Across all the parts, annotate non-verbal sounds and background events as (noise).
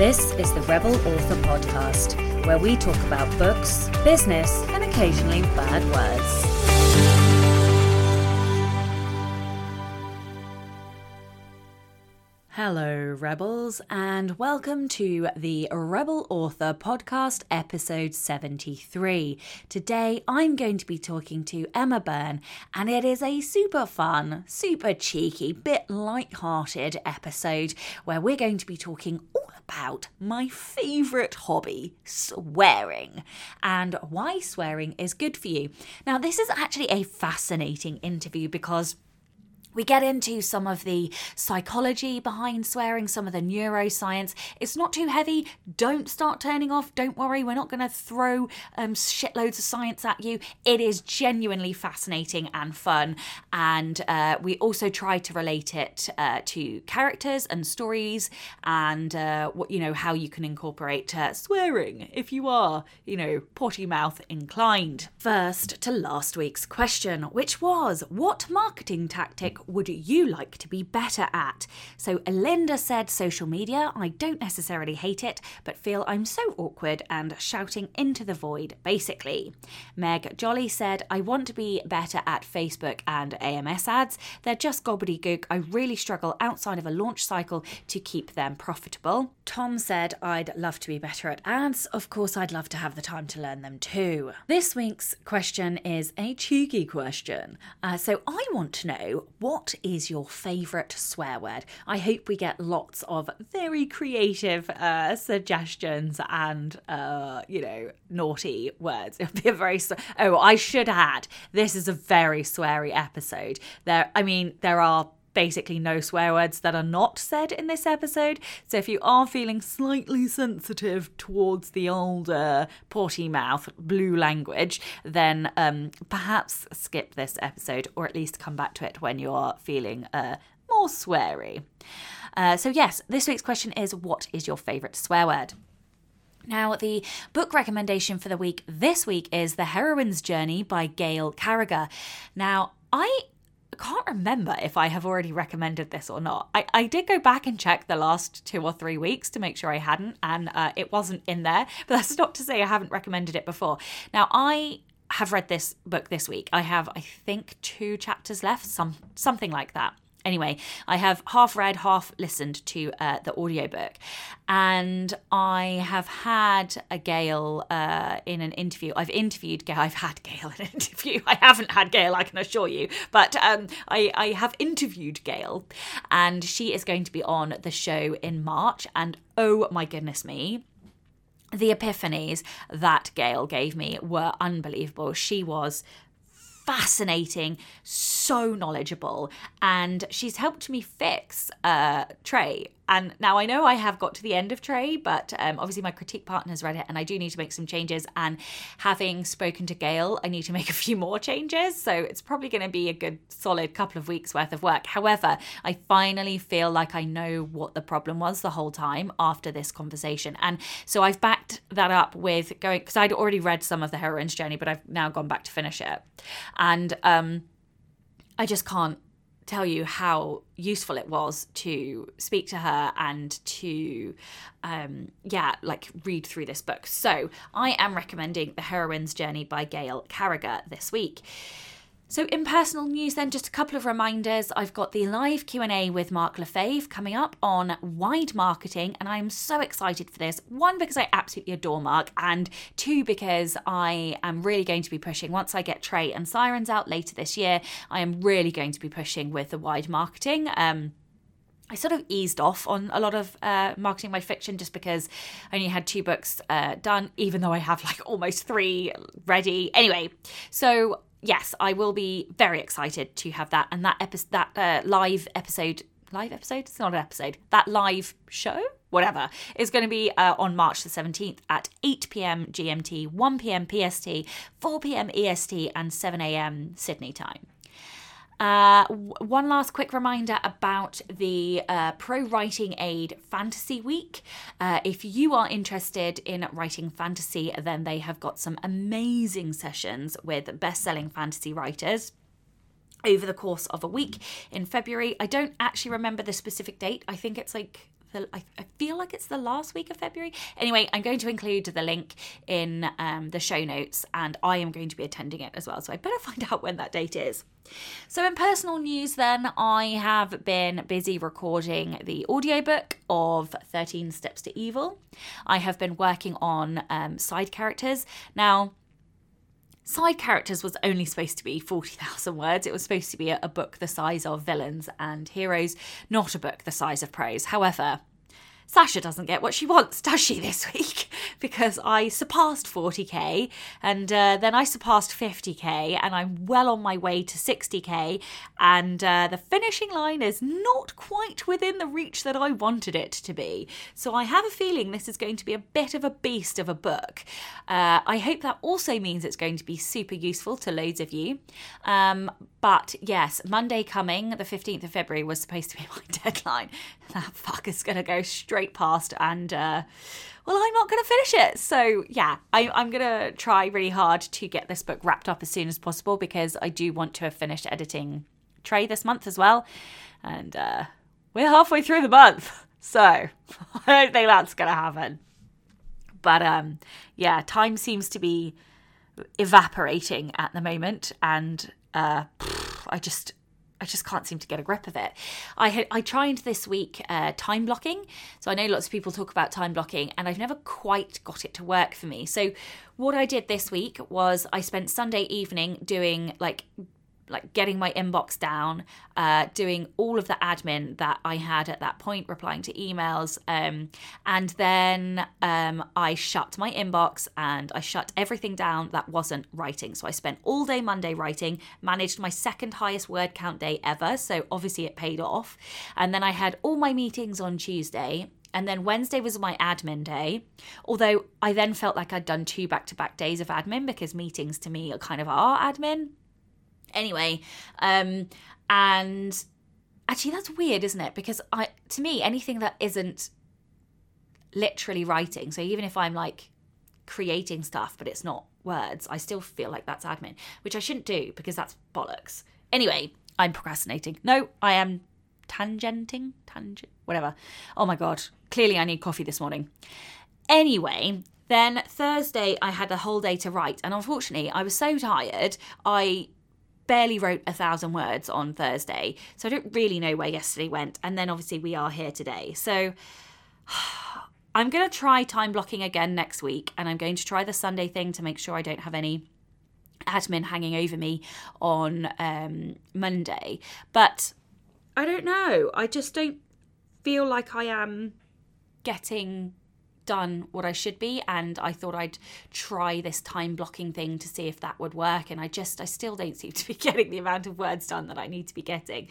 This is the Rebel Author Podcast, where we talk about books, business, and occasionally bad words. Hello, Rebels, and welcome to the Rebel Author Podcast, episode 73. Today, I'm going to be talking to Emma Byrne, and it is a super fun, super cheeky, bit light-hearted episode where we're going to be talking all about my favourite hobby, swearing, and why swearing is good for you. Now, this is actually a fascinating interview because we get into some of the psychology behind swearing, some of the neuroscience. It's not too heavy. Don't start turning off. Don't worry, we're not going to throw um, shitloads of science at you. It is genuinely fascinating and fun. And uh, we also try to relate it uh, to characters and stories and uh, what, you know, how you can incorporate uh, swearing if you are, you know, potty mouth inclined. First to last week's question, which was what marketing tactic would you like to be better at? So, Linda said social media. I don't necessarily hate it, but feel I'm so awkward and shouting into the void, basically. Meg Jolly said, I want to be better at Facebook and AMS ads. They're just gobbledygook. I really struggle outside of a launch cycle to keep them profitable. Tom said, I'd love to be better at ads. Of course, I'd love to have the time to learn them too. This week's question is a cheeky question. Uh, so, I want to know what is your favourite swear word? I hope we get lots of very creative uh, suggestions and, uh, you know, naughty words. (laughs) It'll be a very. Oh, I should add, this is a very sweary episode. There, I mean, there are basically no swear words that are not said in this episode. So if you are feeling slightly sensitive towards the older porty mouth blue language, then um, perhaps skip this episode or at least come back to it when you're feeling uh, more sweary. Uh, so, yes, this week's question is what is your favourite swear word? Now, the book recommendation for the week this week is The Heroine's Journey by Gail Carriger. Now, I can't remember if I have already recommended this or not. I, I did go back and check the last two or three weeks to make sure I hadn't, and uh, it wasn't in there. (laughs) But that's not to say I haven't recommended it before. Now, I have read this book this week. I have, I think, two chapters left, some something like that. Anyway, I have half read, half listened to uh, the audiobook. And I have had a Gail uh, in an interview. I've interviewed Gail. I've had Gail in an (laughs) interview. I haven't had Gail, I can assure you. But um, I, I have interviewed Gail. And she is going to be on the show in March. And oh my goodness me, the epiphanies that Gail gave me were unbelievable. She was fascinating, so knowledgeable, and she's helped me fix uh, Trey and now I know I have got to the end of Trey, but um, obviously my critique partner has read it and I do need to make some changes. And having spoken to Gail, I need to make a few more changes. So it's probably going to be a good solid couple of weeks worth of work. However, I finally feel like I know what the problem was the whole time after this conversation. And so I've backed that up with going, because I'd already read some of the heroine's journey, but I've now gone back to finish it. And um, I just can't tell you how useful it was to speak to her and to um yeah like read through this book. So i am recommending the heroine's journey by gail carriger this week so in personal news then just a couple of reminders. I've got the live Q&A with Mark Lefebvre coming up on wide marketing and I'm so excited for this. One because I absolutely adore Mark and two because I am really going to be pushing once I get Trey and Sirens out later this year. I am really going to be pushing with the wide marketing. Um I sort of eased off on a lot of uh, marketing my fiction just because I only had two books uh, done, even though I have like almost three ready. Anyway, so yes, I will be very excited to have that and that episode, that uh, live episode, live episode. It's not an episode. That live show, whatever, is going to be uh, on March the seventeenth at eight pm GMT, one pm PST, four pm EST, and seven am Sydney time. Uh, one last quick reminder about the uh, ProWritingAid Fantasy Week. Uh, if you are interested in writing fantasy, then they have got some amazing sessions with best selling fantasy writers over the course of a week in February. I don't actually remember the specific date. I think it's like I, I, feel like it's the last week of February. Anyway, I'm going to include the link in um, the show notes and I am going to be attending it as well. So I better (laughs) find out when that date is. So, in personal news, then, I have been busy recording the audiobook of 13 Steps to Evil. I have been working on um, side characters. Now, Side Characters was only supposed to be 40,000 words. It was supposed to be a, book the size of Villains and Heroes, not a book the size of Prose. However, Sacha doesn't get what she wants, does she, this week? (laughs) Because I surpassed 40k and uh, then I surpassed 50k and I'm well on my way to 60k. And uh, the finishing line is not quite within the reach that I wanted it to be. So I have a feeling this is going to be a bit of a beast of a book. Uh, I hope that also means it's going to be super useful to loads of you. Um, but yes, Monday coming, the 15th of February, was supposed to be (laughs) my deadline. That fucker's going to go straight past, and uh, well, I'm not going to finish it. So yeah, I, I'm going to try really hard to get this book wrapped up as soon as possible because I do want to have finished editing Trey this month as well. And uh, we're halfway through the month. (laughs) So (laughs) I don't think that's going to happen. But um, yeah, time seems to be evaporating at the moment, and uh, I just I just can't seem to get a grip of it. I had, I tried this week uh, time blocking. So I know lots of people talk about time blocking, and I've never quite got it to work for me. So what I did this week was I spent Sunday evening doing like like getting my inbox down, uh, doing all of the admin that I had at that point, replying to emails. Um, and then um, I shut my inbox and I shut everything down that wasn't writing. So I spent all day Monday writing, managed my second highest word count day ever. So obviously it paid off. And then I had all my meetings on Tuesday. And then Wednesday was my admin day. Although I then felt like I'd done two back to back days of admin because meetings to me are kind of our admin. Anyway, um, and actually that's weird, isn't it? Because I to me anything that isn't literally writing, so even if I'm like creating stuff but it's not words, I still feel like that's admin, which I shouldn't do because that's bollocks. Anyway, I'm procrastinating. No, I am tangenting, tangent, whatever. Oh my god, clearly I need coffee this morning. Anyway, then Thursday I had a whole day to write, and unfortunately I was so tired I barely wrote a thousand words on Thursday, so I don't really know where yesterday went. And then obviously we are here today. So (sighs) I'm going to try time blocking again next week, and I'm going to try the Sunday thing to make sure I don't have any admin hanging over me on um, Monday. But I don't know. I just don't feel like I am getting done what I should be and I thought I'd try this time blocking thing to see if that would work and I just I still don't seem to be (laughs) getting the amount of words done that I need to be getting.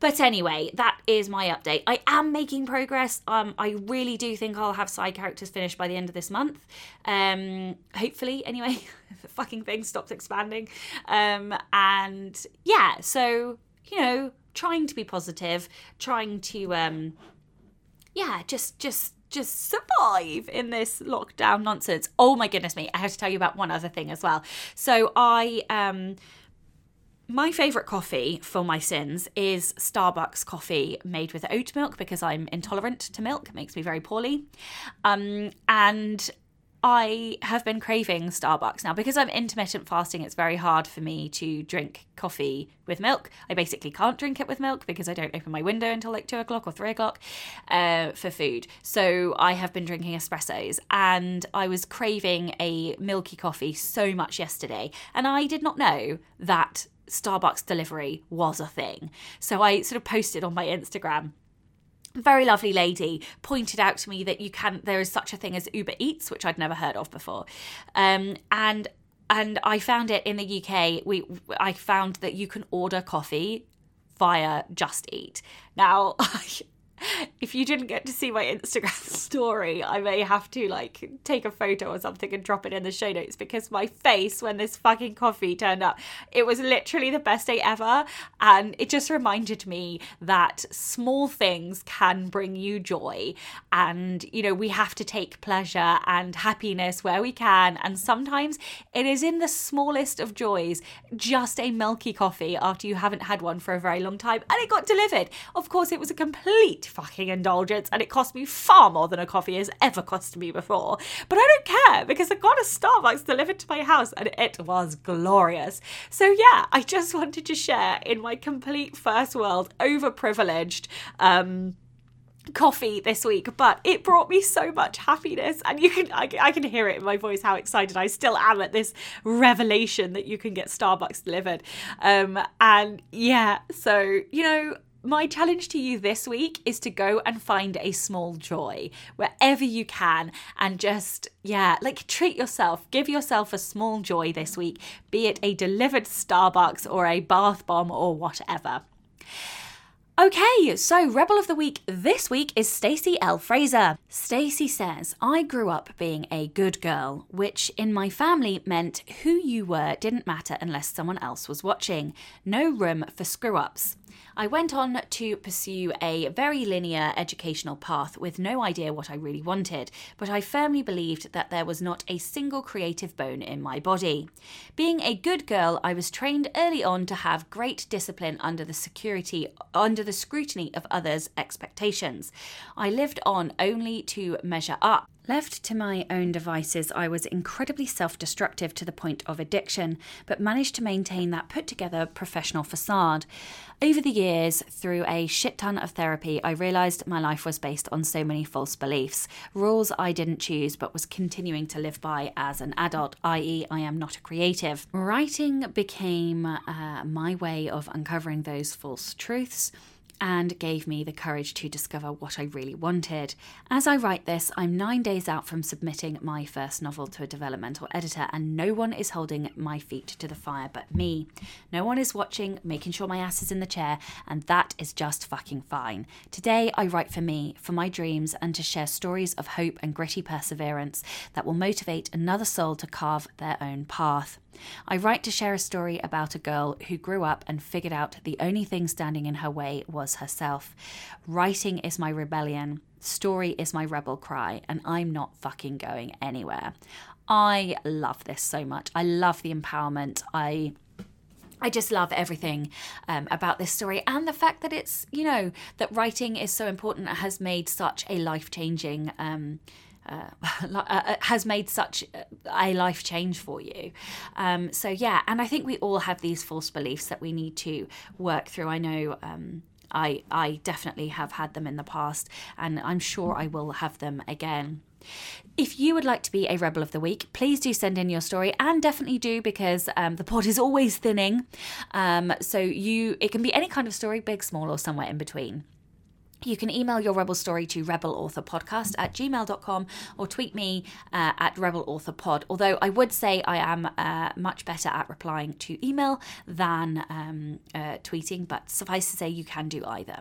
But anyway, that is my update. I am making progress. Um I really do think I'll have side characters finished by the end of this month. Um hopefully anyway. (laughs) the fucking thing stops expanding. Um and yeah, so you know, trying to be positive, trying to um yeah, just just just survive in this lockdown nonsense. Oh my goodness me, I have to tell you about one other thing as well. So I um my favourite coffee for my sins is Starbucks coffee made with oat milk because I'm intolerant to milk. It makes me very poorly. Um, and I have been craving Starbucks now because I'm intermittent fasting. It's very hard for me to drink coffee with milk. I basically can't drink it with milk because I don't open my window until like two o'clock or three o'clock uh, for food. So I have been drinking espressos, and I was craving a milky coffee so much yesterday, and I did not know that Starbucks delivery was a thing. So I sort of posted on my Instagram very lovely lady pointed out to me that you can there is such a thing as Uber Eats, which I'd never heard of before, um, and and I found it in the UK. We I found that you can order coffee via Just Eat. Now, (laughs) (laughs) if you didn't get to see my Instagram (laughs) story, I may have to like take a photo or something and drop it in the show notes because my face when this fucking coffee turned up, it was literally the best day ever. And it just reminded me that small things can bring you joy. And, you know, we have to take pleasure and happiness where we can. And sometimes it is in the smallest of joys, just a milky coffee after you haven't had one for a very long time. And it got delivered. Of course, it was a complete fucking indulgence and it cost me far more than a coffee has ever cost me before. But I don't care because I got a Starbucks delivered to my house and it was glorious. So yeah, I just (laughs) wanted to share in my complete first world, overprivileged, um, coffee this week but it brought me so much happiness and you can I, I, can hear it in my voice how excited i still am at this revelation that you can get starbucks delivered um and yeah so you know my challenge to you this week is to go and find a small joy wherever you can and just, yeah, like treat yourself. Give yourself a small joy this week, be it a delivered Starbucks or a bath bomb or whatever. Okay, so Rebel of the Week this week is Stacy L. Frazer. Stacy says, I grew up being a good girl, which in my family meant who you were didn't matter unless someone else was watching. No room for screw ups. I went on to pursue a very linear educational path with no idea what I really wanted, but I firmly believed that there was not a single creative bone in my body. Being a good girl, I was trained early on to have great discipline under the security under the scrutiny of others' expectations. I lived on only to measure up. Left to my own devices, I was incredibly self destructive to the point of addiction, but managed to maintain that put together professional facade. Over the years, through a shit ton of therapy, I realised my life was based on so many false beliefs, rules I didn't choose but was continuing to live by as an adult, i.e., I am not a creative. Writing became uh, my way of uncovering those false truths and gave me the courage to discover what I really wanted. As I write this, I'm nine days out from submitting my first novel to a developmental editor, and no one is holding my feet to the fire but me. No one is watching, making sure my ass is in the chair, and that is just fucking fine. Today, I write for me, for my dreams, and to share stories of hope and gritty perseverance that will motivate another soul to carve their own path. I write to share a story about a girl who grew up and figured out the only thing standing in her way was herself. Writing is my rebellion, story is my rebel cry, and I'm not fucking going anywhere. I love this so much. I love the empowerment. I I just love everything um, about this story and the fact that it's, you know, that writing is so important has made such a life changing um, (laughs) uh, uh, has made such a life change for you. Um, so, yeah, and I think we all have these false beliefs that we need to work through. I know. Um, I, I definitely have had them in the past, and I'm sure I will have them again. If you would like to be a Rebel of the Week, please do send in your story and definitely do because um, the pod is always thinning. Um, so you, it can be any kind of story, big, small, or somewhere in between. You can email your Rebel story to rebelauthorpodcast at gmail.com or tweet me uh, at rebelauthorpod. Although I would say I am uh, much better at replying to email than um, uh, tweeting, but suffice to say, you can do either.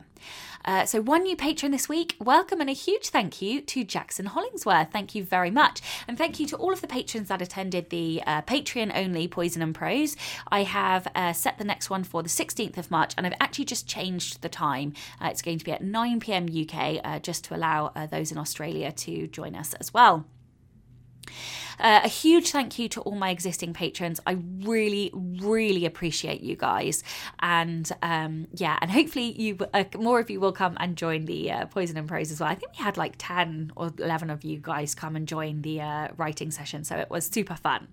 Uh, so, one new patron this week, welcome and a huge thank you to Jackson Hollingsworth. Thank you very much. And thank you to all of the patrons that attended the uh, Patreon only Poison and Prose. I have uh, set the next one for the 16th of March and I've actually just changed the time. it's going to be at 9 9 pm UK, uh, just to allow uh, those in Australia to join us as well. Uh, a huge thank you to all my existing patrons. I really, really appreciate you guys, and um, yeah, and hopefully you uh, more of you will come and join the uh, Poison and Prose as well. I think we had like ten or eleven of you guys come and join the uh, writing session, so it was super fun.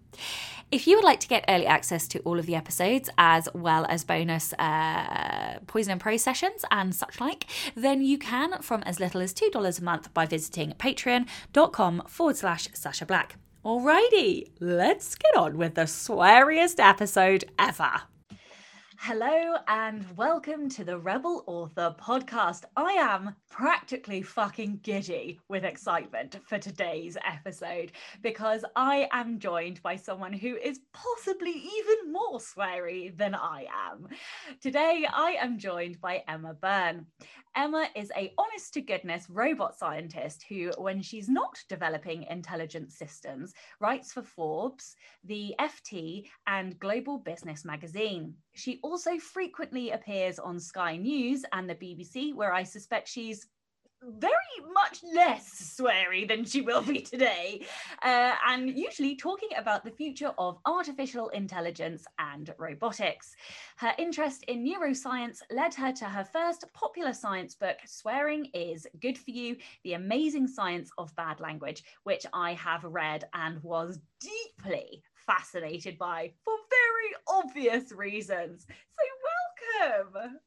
If you would like to get early access to all of the episodes as well as bonus uh, Poison and Prose sessions and such like, then you can from as little as $2 a month by visiting patreon.com forward slash Sacha Black. Alrighty, let's get on with the sweariest episode ever. Hello and welcome to the Rebel Author podcast. I am practically fucking giddy with excitement for today's episode because I am joined by someone who is possibly even more sweary than I am. Today I am joined by Emma Byrne. Emma is a honest to goodness robot scientist who, when she's not developing intelligent systems, writes for Forbes, the FT, and Global Business magazine. She also frequently appears on Sky News and the BBC, where I suspect she's very much less sweary than she will be today, uh, and usually talking about the future of artificial intelligence and robotics. Her interest in neuroscience led her to her first popular science book, Swearing is Good for You The Amazing Science of Bad Language, which I have read and was deeply fascinated by for very obvious reasons. So, welcome.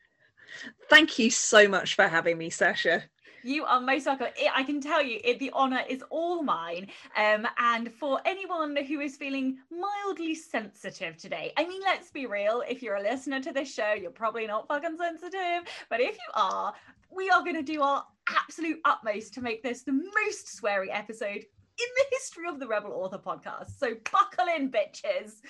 Thank you so much for having me, Sacha. You are most welcome. I can tell you, it, the honour is all mine. Um, and for anyone who is feeling mildly sensitive today, I mean, let's be real. If you're a listener to this show, you're probably not fucking sensitive. But if you are, we are going to do our absolute utmost to make this the most sweary episode in the history of the Rebel Author podcast. So buckle in, bitches.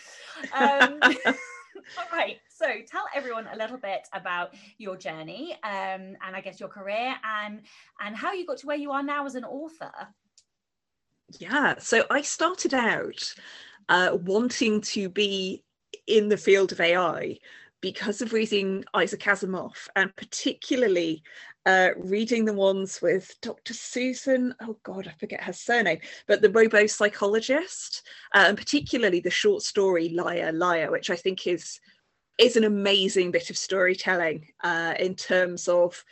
Um, (laughs) All right. So tell everyone a little bit about your journey um, and I guess your career and and how you got to where you are now as an author. Yeah. So I started out uh, wanting to be in the field of AI because of reading Isaac Asimov and particularly uh, reading the ones with Dr. Susan, oh God, I forget her surname, but the robo psychologist, uh, and particularly the short story Liar, Liar, which I think is is an amazing bit of storytelling uh, in terms of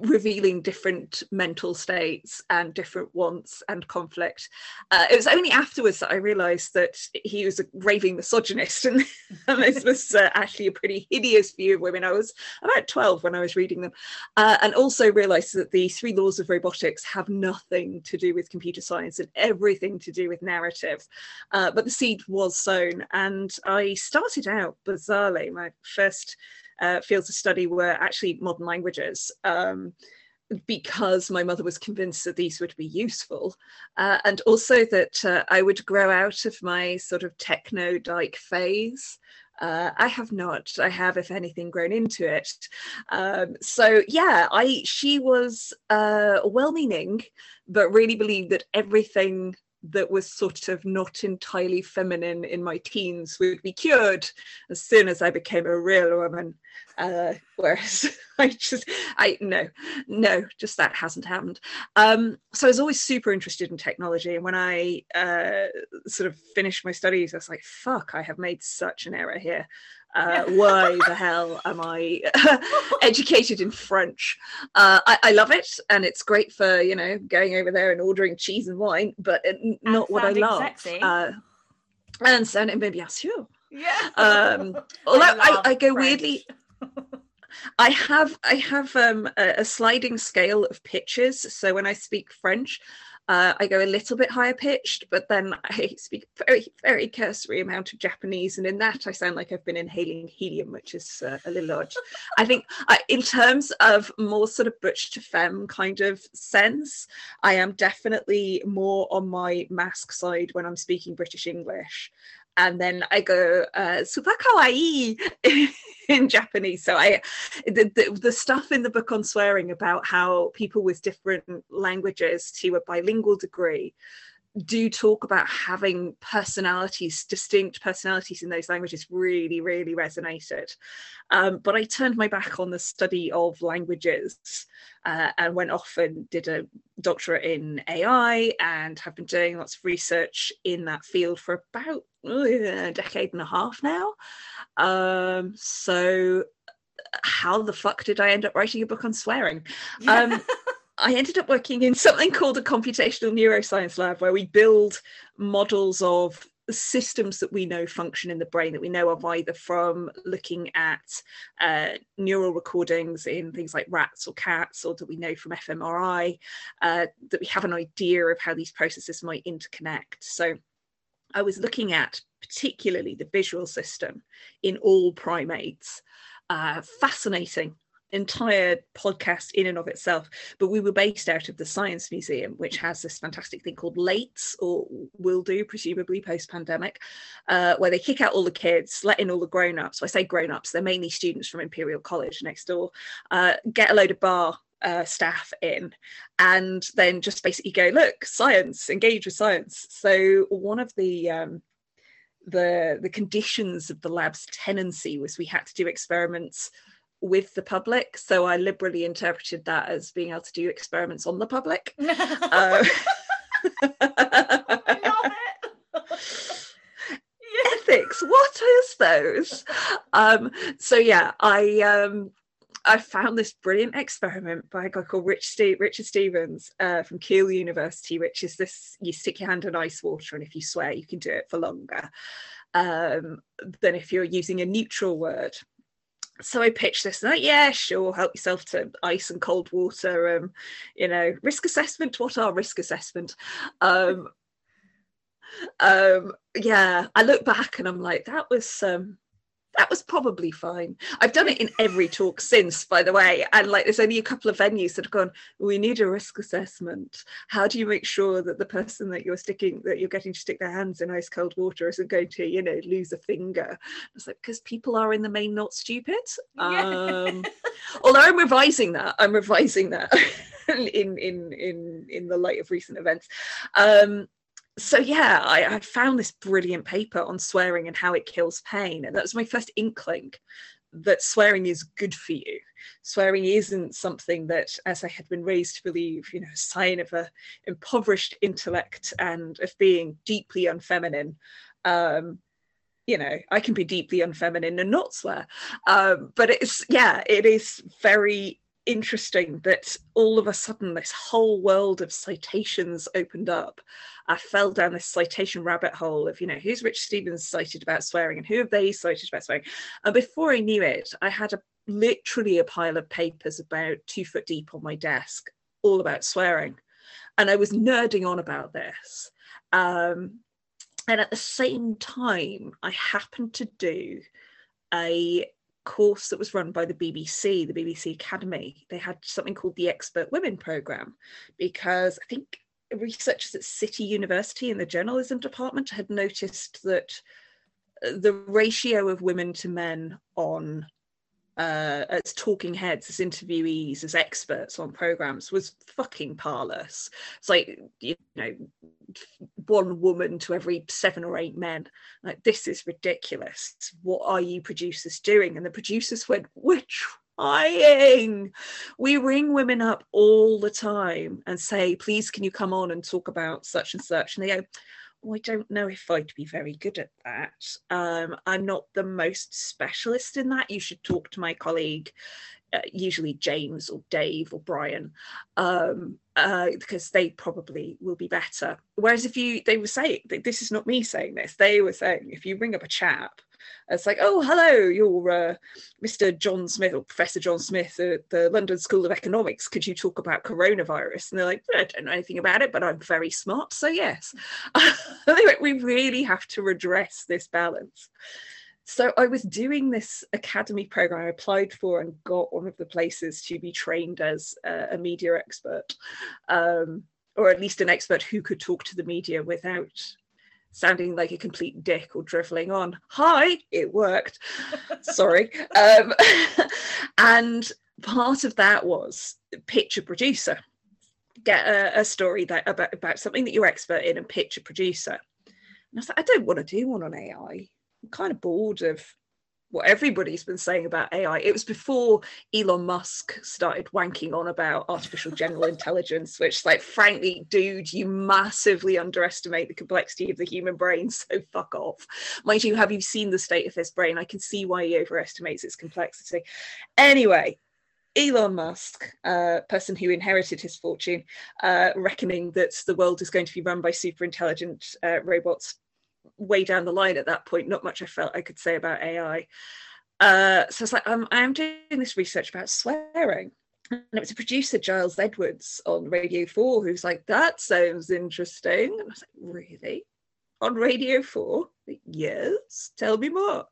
revealing different mental states and different wants and conflict. Uh, it was only afterwards that I realised that he was a raving misogynist, and, (laughs) and this was uh, actually a pretty hideous view of women. I was about 12 when I was reading them, uh, and also realised that the three laws of robotics have nothing to do with computer science and everything to do with narrative. Uh, but the seed was sown, and I started out bizarrely. My first uh, fields of study were actually modern languages. Um, because my mother was convinced that these would be useful, uh, and also that uh, I would grow out of my sort of techno dyke phase. Uh, I have not. I have, if anything, grown into it. Um, so yeah, I she was uh, well-meaning, but really believed that everything that was sort of not entirely feminine in my teens would be cured as soon as I became a real woman. Uh, whereas (laughs) I just, I no, no, just that hasn't happened. Um, so I was always super interested in technology, and when I uh, sort of finished my studies, I was like, "Fuck, I have made such an error here." Uh, why the hell am I (laughs) educated in French? Uh, I, I, love it, and it's great for you know going over there and ordering cheese and wine, but it, not what I love. Uh, and sounding bien sûr. Yeah. Um, (laughs) although I, I, I go French. weirdly. I have I have um, a, a, sliding scale of pitches. So when I speak French, uh, I go a little bit higher pitched, but then (laughs) I speak very, very cursory amount of Japanese, and in that I sound like I've been inhaling helium, which is uh, a little odd. I think, I, in terms of more sort of butch to femme kind of sense, I am definitely more on my mask side when I'm speaking British English and then I go uh, super kawaii (laughs) in Japanese. So I, the, the, the stuff in the book on swearing about how people with different languages to a bilingual degree do talk about having personalities, distinct personalities in those languages, really, really resonated. Um, but I turned my back on the study of languages uh, and went off and did a doctorate in AI and have been doing lots of research in that field for about uh, a decade and a half now. Um, so, how the fuck did I end up writing a book on swearing? Um, (laughs) I ended up working in something called a computational neuroscience lab where we build models of systems that we know function in the brain that we know of either from looking at uh, neural recordings in things like rats or cats or that we know from fMRI uh, that we have an idea of how these processes might interconnect. So I was looking at particularly the visual system in all primates. Uh, fascinating entire podcast in and of itself. But we were based out of the Science Museum, which has this fantastic thing called Lates, or will do, presumably post pandemic, uh, where they kick out all the kids, let in all the grown ups. So I say grown ups, they're mainly students from Imperial College next door, uh, get a load of bar uh, staff in and then just basically go look science engage with science so one of the um, the the conditions of the lab's tenancy was we had to do experiments with the public. So I liberally interpreted that as being able to do experiments on the public. (laughs) uh, Ethics, what is those? Um, so yeah, I um, I found this brilliant experiment by a guy called Rich Richard Stephens uh, from Keele University, which is this: you stick your hand in ice water, and if you swear, you can do it for longer um, than if you're using a neutral word so I pitched this, and like, yeah, sure, help yourself to ice and cold water. Um, you know, risk assessment. What are risk assessment? Um, um, yeah, I look back and I'm like, that was um, that was probably fine. I've done it in every talk since, by the way. And like, there's only a couple of venues that have gone, we need a risk assessment. How do you make sure that the person that you're sticking, that you're getting to stick their hands in ice cold water isn't going to, you know, lose a finger? It's like, because people are in the main not stupid. Yeah. Um, although I'm revising that, I'm revising that. (laughs) in in in in the light of recent events um so yeah I, I, found this brilliant paper on swearing and how it kills pain and that was my first inkling that swearing is good for you. Swearing isn't something that as i had been raised to believe you know a sign of a impoverished intellect and of being deeply unfeminine. Um you know i can be deeply unfeminine and not swear. Um but it's yeah it is very interesting that all of a sudden this whole world of citations opened up. I fell down this citation rabbit hole of, you know, who's Rich Stephens cited about swearing and who have they cited about swearing? And before I knew it, I had a literally a pile of papers about two foot deep on my desk, all about swearing. And I was nerding on about this. Um, and at the same time, I happened to do a course that was run by the BBC, the BBC Academy. They had something called the Expert Women Programme because I think researchers at City University in the journalism department had noticed that uh, the ratio of women to men on uh, as talking heads, as interviewees, as experts on programs was fucking parlous. It's like, you know, one woman to every seven or eight men. Like, this is ridiculous. What are you producers doing? And the producers went, We're trying. We ring women up all the time and say, Please, can you come on and talk about such and such? And they go, I don't know if I'd be very good at that. Um, I'm not the most specialist in that. You should talk to my colleague, uh, usually James or Dave or Brian, um, uh, because they probably will be better. Whereas if you, they were saying, this is not me saying this, they were saying, if you ring up a chap it's like, oh, hello, you're uh, Mr. John Smith or Professor John Smith at the London School of Economics. Could you talk about coronavirus? And they're like, I don't know anything about it, but I'm very smart, so yes. (laughs) we really have to redress this balance. So I was doing this academy program I applied for and got one of the places to be trained as a, media expert, um, or at least an expert who could talk to the media without sounding like a complete dick or driveling on. Hi, it worked. Sorry. Um, (laughs) and part of that was pitch a producer, get a, a story that about, about something that you're expert in and pitch a producer. And I was like, I don't want to do one on AI. I'm kind of bored of what everybody's been saying about AI. It was before Elon Musk started wanking on about artificial general intelligence, which, like, frankly, dude, you massively underestimate the complexity of the human brain. So fuck off. Mind you, have you seen the state of this brain? I can see why he overestimates its complexity. Anyway, Elon Musk, uh, person who inherited his fortune, uh, reckoning that the world is going to be run by super intelligent uh, robots way down the line at that point. Not much I felt I could say about AI. Uh, so it's like I'm, I'm doing this research about swearing. And it was a producer, Giles Edwards, on Radio 4, who's like, that sounds interesting. And I was like, really? On Radio 4? Yes, tell me more.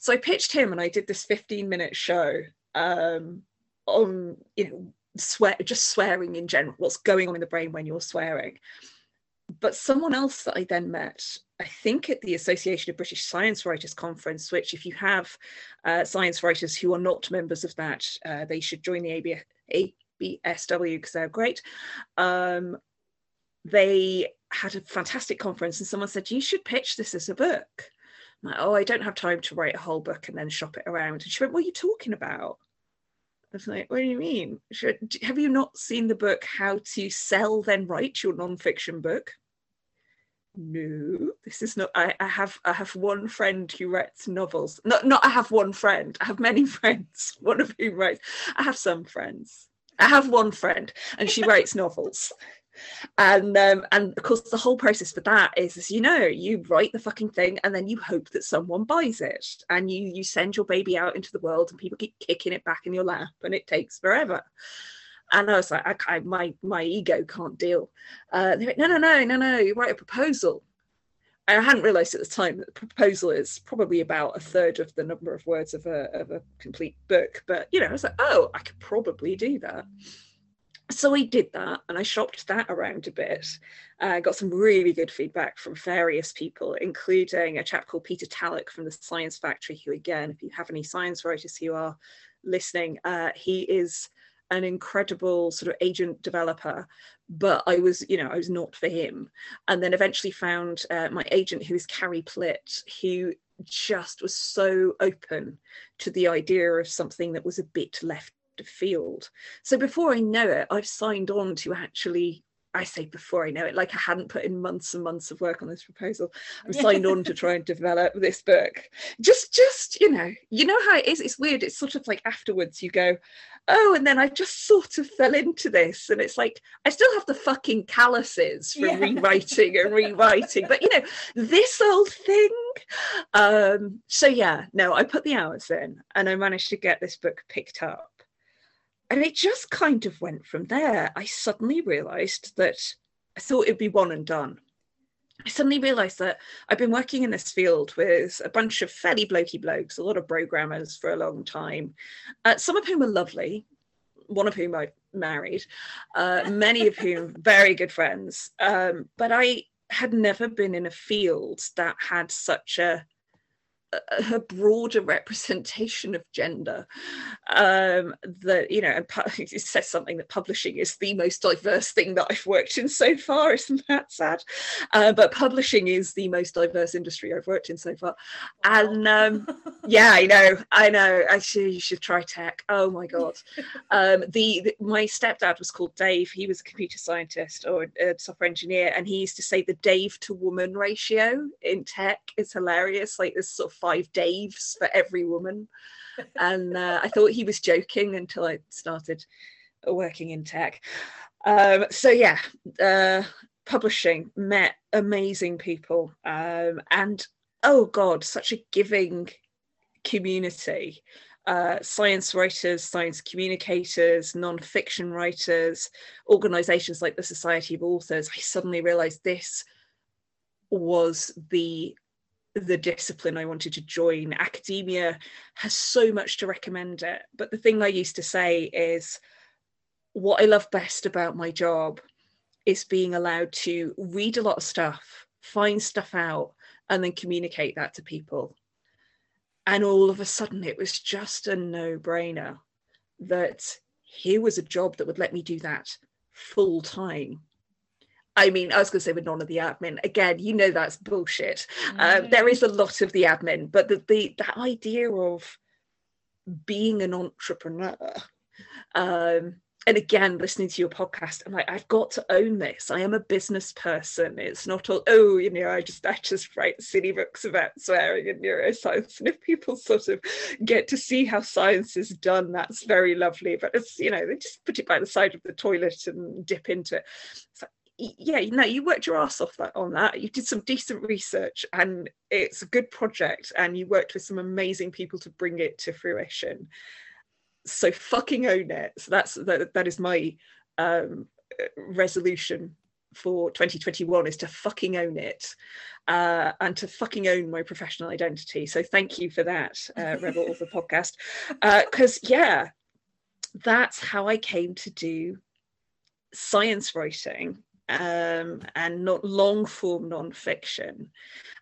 So I pitched him and I did this 15 minute show um, on, you know, swear just swearing in general, what's going on in the brain when you're swearing. But someone else that I then met I think at the Association of British Science Writers Conference, which if you have uh, science writers who are not members of that, uh, they should join the AB- ABSW because they're great. Um, they had a fantastic conference and someone said, you should pitch this as a book. I'm like, oh, I don't have time to write a whole book and then shop it around. And she went, what are you talking about? I was like, what do you mean? Have you not seen the book How to Sell Then Write Your Nonfiction Book? No, this is not. I, I have I have one friend who writes novels. Not not I have one friend. I have many (laughs) friends. One of whom writes. I have some friends. I have one friend, and she (laughs) writes novels and um, and of course the whole process for that is as you know you write the fucking thing and then you hope that someone buys it and you you send your baby out into the world and people keep kicking it back in your lap and it takes forever and I was like, I, I my my ego can't deal. Uh, they went, no, no, no, no, no. You write a proposal. I hadn't realised at the time that the proposal is probably about a third of the number of words of a of a complete book. But you know, I was like, oh, I could probably do that so I did that and I shopped that around a bit. I uh, got some really good feedback from various people, including a chap called Peter Tallack from the Science Factory, who, again, if you have any science writers who are listening, uh, he is an incredible sort of agent developer but i was you know i was not for him and then eventually found uh, my agent who is carrie plitt who just was so open to the idea of something that was a bit left field. So before I know it, I've signed on to actually I say before I know it, like I hadn't put in months and months of work on this proposal. I'm signed on to try and develop this book. Just, just you know, you know how it is. It's weird. It's sort of like afterwards you go, oh, and then I just sort of fell into this, and it's like I still have the fucking calluses from yeah. rewriting and rewriting, but you know, this old thing. Um, so yeah, no, I put the hours in, and I managed to get this book picked up and it just kind of went from there. I suddenly realized that I thought it'd be one and done. I suddenly realized that I've been working in this field with a bunch of fairly blokey blokes, a lot of programmers for a long time, uh, some of whom are lovely, one of whom I married, uh, many of whom (laughs) very good friends. Um, but I had never been in a field that had such a a broader representation of gender um that you know and (laughs) it says something that publishing is the most diverse thing that i've worked in so far isn't that sad? Uh, but publishing is the most diverse industry i've worked in so far. And um yeah i know i know actually you should try tech. Oh my god. (laughs) Um the, the my stepdad was called dave. He was a computer scientist or a software engineer and he used to say the dave to woman ratio in tech is hilarious. Like this sort of five Daves for every woman. and uh, I thought he was joking until I started working in tech. Um, so yeah, uh, publishing met amazing people, um, and oh god, such a giving community. Uh, science writers, science communicators, non-fiction writers, organizations like the Society of Authors, I suddenly realized this was the the discipline I wanted to join. Academia has so much to recommend it. But the thing I used to say is what I love best about my job is being allowed to read a lot of stuff, find stuff out, and then communicate that to people. And all of a sudden, it was just a no brainer that here was a job that would let me do that full time I mean, I was going to say with none of the admin. Again, you know that's bullshit. Mm. Uh, there is a lot of the admin, but the, the that idea of being an entrepreneur, um, and again, listening to your podcast, I'm like, I've got to own this. I am a business person. It's not all, oh, you know, I just I just write silly books about swearing and neuroscience. And if people sort of get to see how science is done, that's very lovely. But it's, you know, they just put it by the side of the toilet and dip into it. So yeah, no, you worked your ass off that on that. You did some decent research, and it's a good project, and you worked with some amazing people to bring it to fruition. So fucking own it. So that's that. That is my um, resolution for 2021 is to fucking own it uh, and to fucking own my professional identity. So thank you for that, uh, Rebel Author (laughs) podcast. Because uh, yeah, that's how I came to do science writing um, and not long form nonfiction.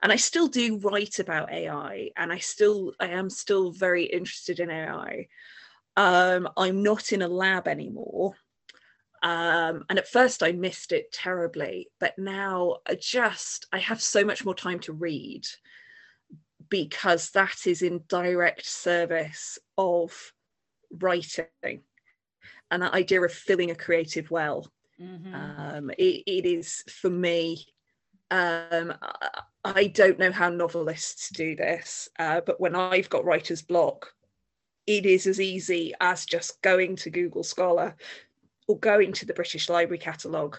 And I still do write about AI, and I still I am still very interested in AI. Um, I'm not in a lab anymore. Um, and at first I missed it terribly, but now I just I have so much more time to read because that is in direct service of writing and that idea of filling a creative well. Mm-hmm. Um, it, it is for me. Um, I don't know how novelists do this, uh, but when I've got writer's block, it is as easy as just going to Google Scholar or going to the British Library catalogue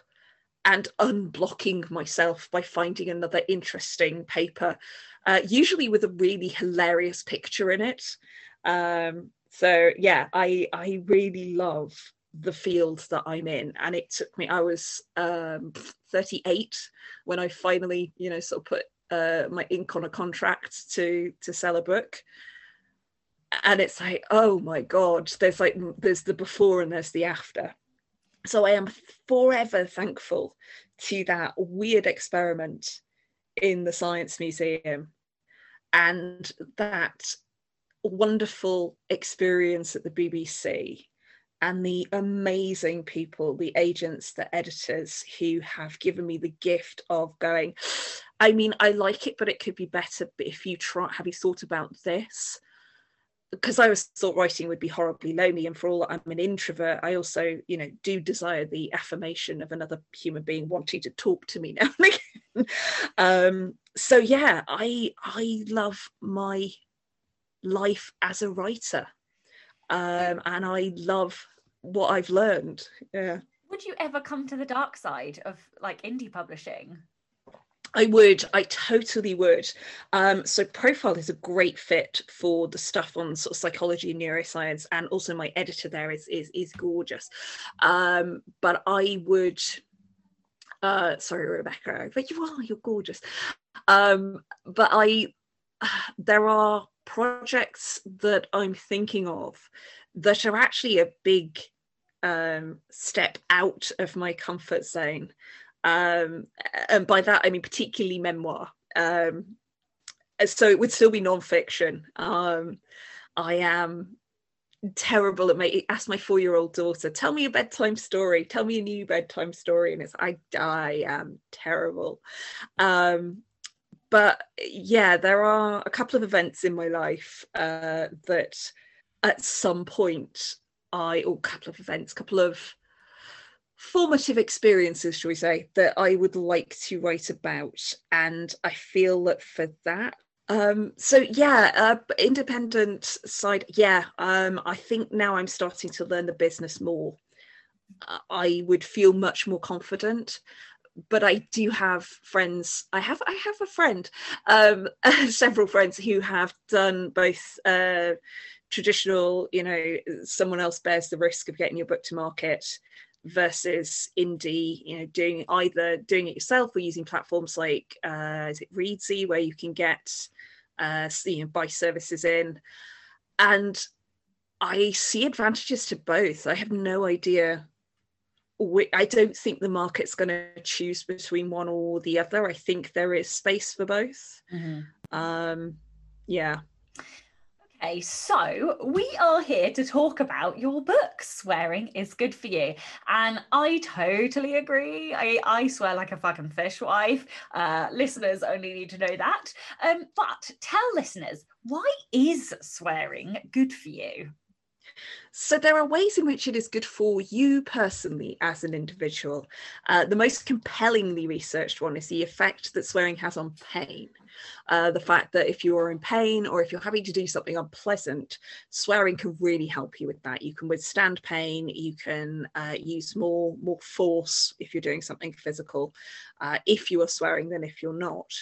and unblocking myself by finding another interesting paper, uh, usually with a really hilarious picture in it. Um, so yeah, I I really love the field that I'm in, and it took me. I was um, 38 when I finally, you know, sort of put uh, my ink on a contract to to sell a book and it's like oh my god there's like there's the before and there's the after so I am forever thankful to that weird experiment in the Science Museum and that wonderful experience at the BBC and the amazing people, the agents, the editors who have given me the gift of going, I mean, I like it, but it could be better. But if you try, have you thought about this? because I was thought writing would be horribly lonely, and for all that I'm an introvert, I also, you know, do desire the affirmation of another human being wanting to talk to me (laughs) now and again. um, so yeah, I I love my life as a writer, um, and I love what I've learned. Yeah. Would you ever come to the dark side of like indie publishing? I would, I totally would. Um, so Profile is a great fit for the stuff on sort of psychology and neuroscience, and also my editor there is is is gorgeous. Um, but I would, uh, sorry Rebecca, but you are, you're gorgeous. Um, but I, (sighs) there are projects that I'm thinking of that are actually a big um, step out of my comfort zone um, and by that I mean particularly memoir. Um, so it would still be non-fiction. Um, I am terrible at making. Ask my four-year-old daughter, "Tell me a bedtime story. Tell me a new bedtime story," and it's I I am terrible. Um, but yeah, there are a couple of events in my life uh, that at some point I, or a couple of events, couple of formative experiences, shall we say, that I would like to write about. And I feel that for that, um, so yeah, uh, independent side, yeah. Um, I think now I'm starting to learn the business more. I would feel much more confident but I do have friends. I have I have a friend, um, (laughs) several friends who have done both uh, traditional. You know, someone else bears the risk of getting your book to market, versus indie you know doing either doing it yourself or using platforms like uh, is it Reedsy where you can get uh, you know buy services in and I see advantages to both I have no idea I don't think the market's going to choose between one or the other I think there is space for both mm-hmm. um yeah Okay, so we are here to talk about your book, Swearing is Good for You. And I totally agree. I, I swear like a fucking fishwife. Uh, listeners only need to know that. Um, but tell listeners, why is swearing good for you? So, there are ways in which it is good for you personally as an individual. Uh, the most compellingly researched one is the effect that swearing has on pain. Uh, the fact that if you're in pain or if you're having to do something unpleasant, swearing can really help you with that. You can withstand pain. You can uh, use more more force if you're doing something physical, uh, if you are swearing than if you're not.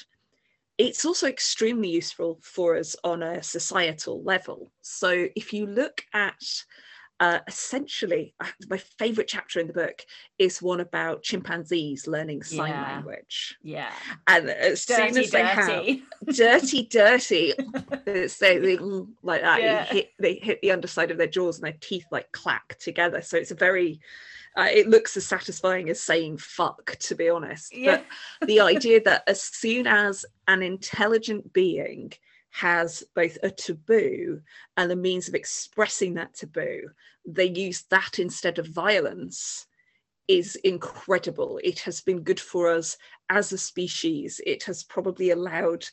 It's also extremely useful for us on a societal level. So if you look at uh, essentially, uh, my favorite chapter in the book is one about chimpanzees learning sign yeah. language. Yeah. And as dirty, soon as they dirty. have dirty, dirty, so (laughs) they like that, yeah. hit, they hit the underside of their jaws and their teeth like clack together. So it's a very, uh, it looks as satisfying as saying fuck, to be honest. Yeah. But the idea that as soon as an intelligent being has both a taboo and a means of expressing that taboo. They use that instead of violence is incredible. It has been good for us as a species. It has probably allowed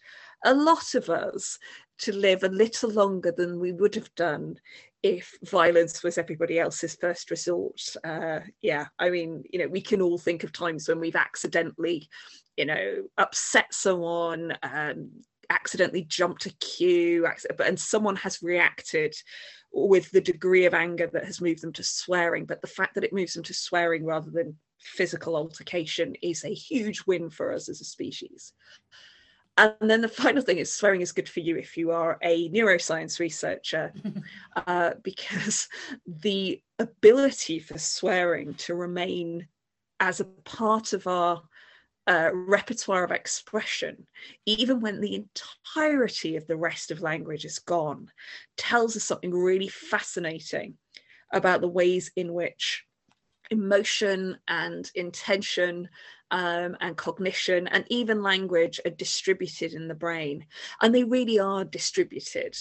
a lot of us to live a little longer than we would have done if violence was everybody else's first resort. Uh, yeah, I mean, you know, we can all think of times when we've accidentally, you know, upset someone, um, accidentally jumped a queue, and someone has reacted with the degree of anger that has moved them to swearing. But the fact that it moves them to swearing rather than physical altercation is a huge win for us as a species. And then the final thing is swearing is good for you if you are a neuroscience researcher, (laughs) uh, because the ability for swearing to remain as a part of our uh, repertoire of expression, even when the entirety of the rest of language is gone, tells us something really fascinating about the ways in which emotion and intention um, and cognition and even language are distributed in the brain. And they really are distributed.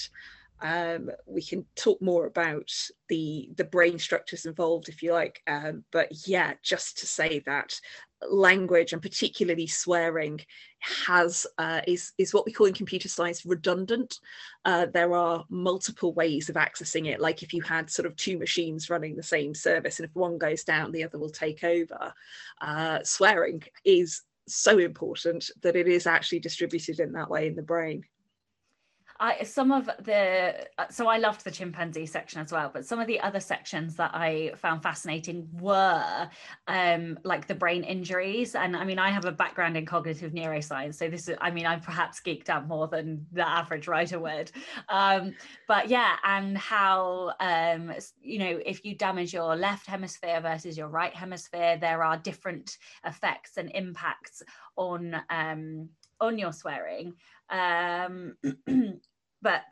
Um, we can talk more about the the brain structures involved if you like um, but yeah just to say that language and particularly swearing has uh, is is what we call in computer science redundant. Uh, there are multiple ways of accessing it. Like if you had sort of two machines running the same service, and if one goes down, the other will take over. Uh, swearing is so important that it is actually distributed in that way in the brain. I some of the uh, so I loved the chimpanzee section as well, but some of the other sections that I found fascinating were um, like the brain injuries. And I mean, I have a background in cognitive neuroscience, so this is I mean, I'm perhaps geeked out more than the average writer would. Um, but yeah, and how um, you know if you damage your left hemisphere versus your right hemisphere, there are different effects and impacts on um, on your swearing. Um, (clears throat) but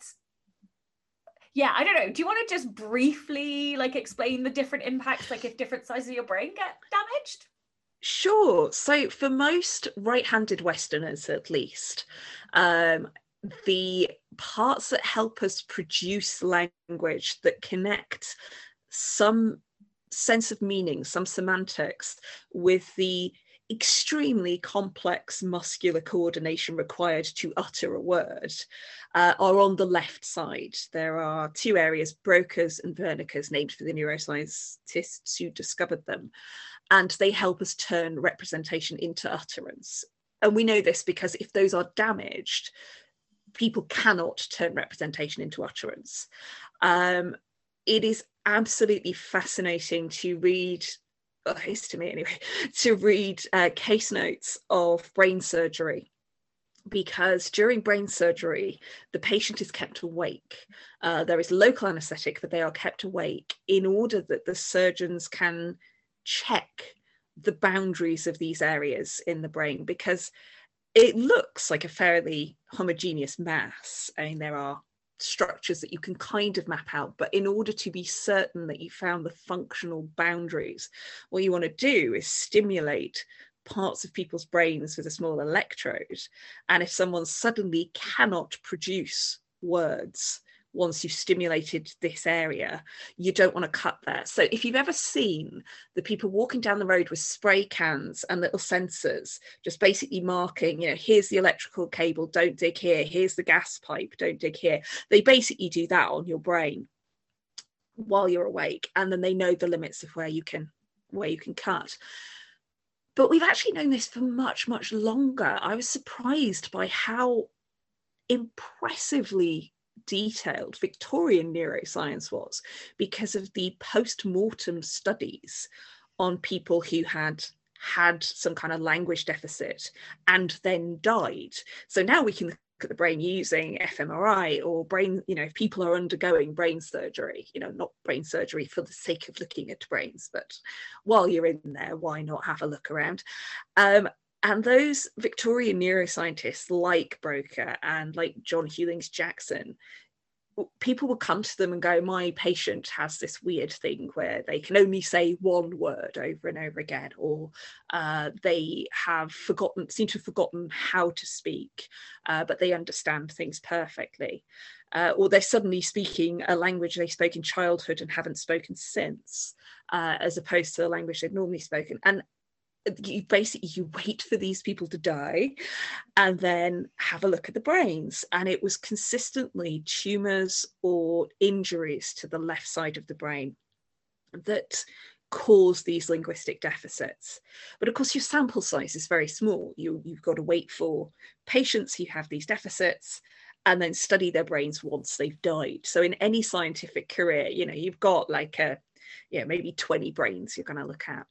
yeah, I don't know. Do you want to just briefly like explain the different impacts, like if different sizes of your brain get damaged? Sure. So for most right-handed Westerners, at least, um, the parts that help us produce language that connect some sense of meaning, some semantics with the extremely complex muscular coordination required to utter a word uh, are on the left side. There are two areas, Broca's and Wernicke's, named for the neuroscientists who discovered them. And they help us turn representation into utterance. And we know this because if those are damaged, people cannot turn representation into utterance. Um, it is absolutely fascinating to read at least to me anyway, (laughs) to read uh, case notes of brain surgery because during brain surgery, the patient is kept awake. Uh, there is local anesthetic, but they are kept awake in order that the surgeons can check the boundaries of these areas in the brain because it looks like a fairly homogeneous mass. I mean, there are structures that you can kind of map out. But in order to be certain that you found the functional boundaries, what you want to do is stimulate parts of people's brains with a small electrode. And if someone suddenly cannot produce words, once you've stimulated this area, you don't want to cut there. So if you've ever seen the people walking down the road with spray cans and little sensors, just basically marking, you know, here's the electrical cable, don't dig here, here's the gas pipe, don't dig here. They basically do that on your brain while you're awake, and then they know the limits of where you can where you can cut. But we've actually known this for much, much longer. I was surprised by how impressively detailed Victorian neuroscience was because of the post mortem studies on people who had had some kind of language deficit and then died. So now we can look at the brain using fMRI or brain, you know, if people are undergoing brain surgery, you know, not brain surgery for the sake of looking at brains, but while you're in there, why not have a look around? Um, and those Victorian neuroscientists like Broca and like John Hughlings Jackson, people will come to them and go, My patient has this weird thing where they can only say one word over and over again, or uh, they have forgotten, seem to have forgotten how to speak, uh, but they understand things perfectly. Uh, or they're suddenly speaking a language they spoke in childhood and haven't spoken since, uh, as opposed to the language they've normally spoken. And you basically you wait for these people to die and then have a look at the brains. And it was consistently tumors or injuries to the left side of the brain that cause these linguistic deficits. But of course your sample size is very small. You, you've got to wait for patients who have these deficits and then study their brains once they've died. So in any scientific career you know you've got like a yeah maybe 20 brains you're going to look at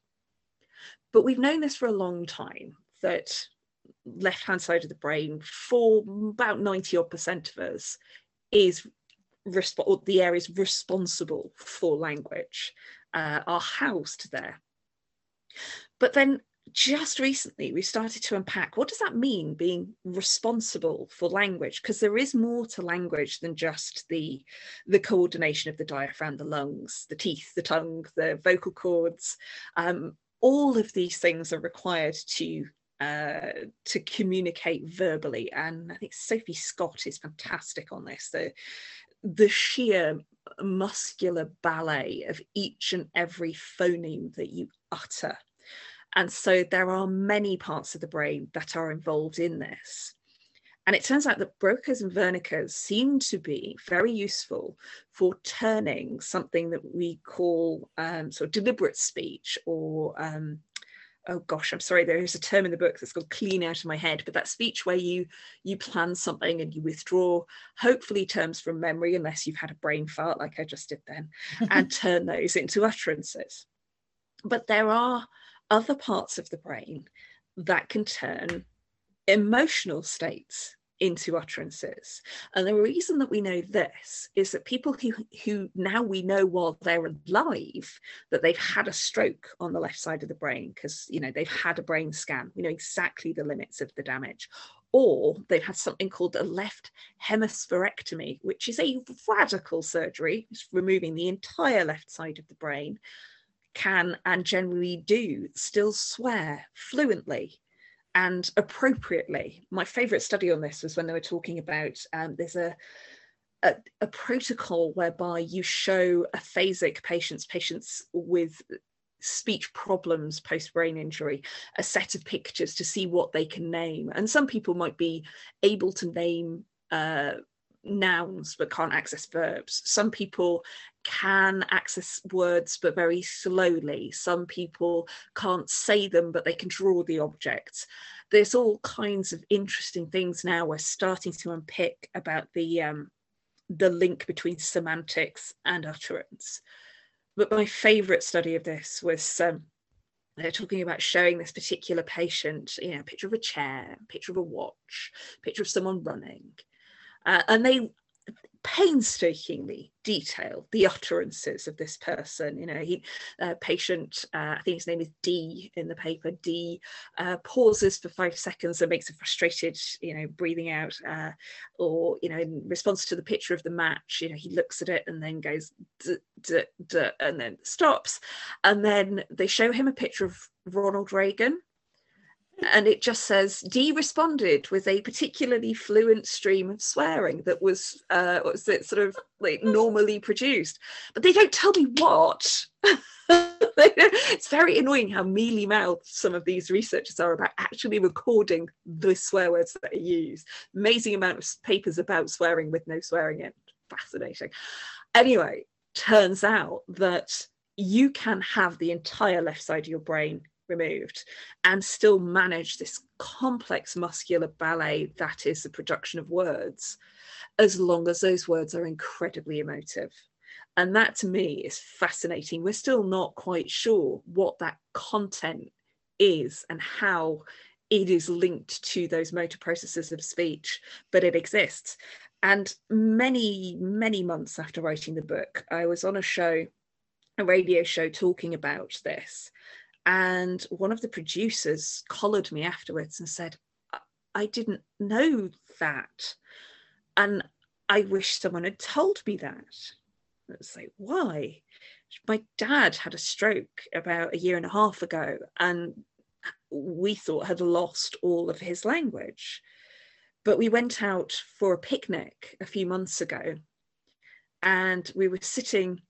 but we've known this for a long time that left hand side of the brain for about 90 odd percent of us is resp- the areas responsible for language uh, are housed there. But then just recently we started to unpack what does that mean being responsible for language because there is more to language than just the the coordination of the diaphragm the lungs the teeth the tongue the vocal cords um, all of these things are required to uh, to communicate verbally. And I think Sophie Scott is fantastic on this. The, the sheer muscular ballet of each and every phoneme that you utter. And so there are many parts of the brain that are involved in this. And it turns out that Broca's and Wernicke's seem to be very useful for turning something that we call um, sort of deliberate speech or um, oh gosh i'm sorry there is a term in the book that's called clean out of my head but that speech where you you plan something and you withdraw hopefully terms from memory unless you've had a brain fart like i just did then and (laughs) turn those into utterances. But there are other parts of the brain that can turn emotional states into utterances. And the reason that we know this is that people who, who now we know while they're alive that they've had a stroke on the left side of the brain because you know they've had a brain scan, we know exactly the limits of the damage. Or they've had something called a left hemispherectomy, which is a radical surgery, it's removing the entire left side of the brain, can and generally do still swear fluently and appropriately. My favourite study on this was when they were talking about um, there's a, a, a protocol whereby you show aphasic patients, patients with speech problems post brain injury, a set of pictures to see what they can name. And some people might be able to name uh, nouns but can't access verbs. Some people can access words but very slowly. Some people can't say them but they can draw the objects. There's all kinds of interesting things now we're starting to unpick about the um, the link between semantics and utterance. But my favourite study of this was um, they're talking about showing this particular patient, you know, a picture of a chair, a picture of a watch, a picture of someone running, uh, and they painstakingly detail the utterances of this person. You know, he uh, patient, uh, I think his name is D in the paper. D uh, pauses for five seconds and makes a frustrated, you know, breathing out, uh, or you know, in response to the picture of the match, you know, he looks at it and then goes and then stops, and then they show him a picture of Ronald Reagan and it just says D responded with a particularly fluent stream of swearing that was uh, what was it sort of like (laughs) normally produced, but they don't tell me what. (laughs) it's very annoying how mealy mouthed some of these researchers are about actually recording the swear words that are used. Amazing amount of papers about swearing with no swearing in. Fascinating. Anyway, turns out that you can have the entire left side of your brain removed and still manage this complex muscular ballet that is the production of words as long as those words are incredibly emotive. And that to me is fascinating. We're still not quite sure what that content is and how it is linked to those motor processes of speech but it exists. And many many months after writing the book i was on a show a radio show talking about this and one of the producers collared me afterwards and said, I didn't know that. And I wish someone had told me that. I was like, why? My dad had a stroke about a year and a half ago, and we thought had lost all of his language. But we went out for a picnic a few months ago, and we were sitting,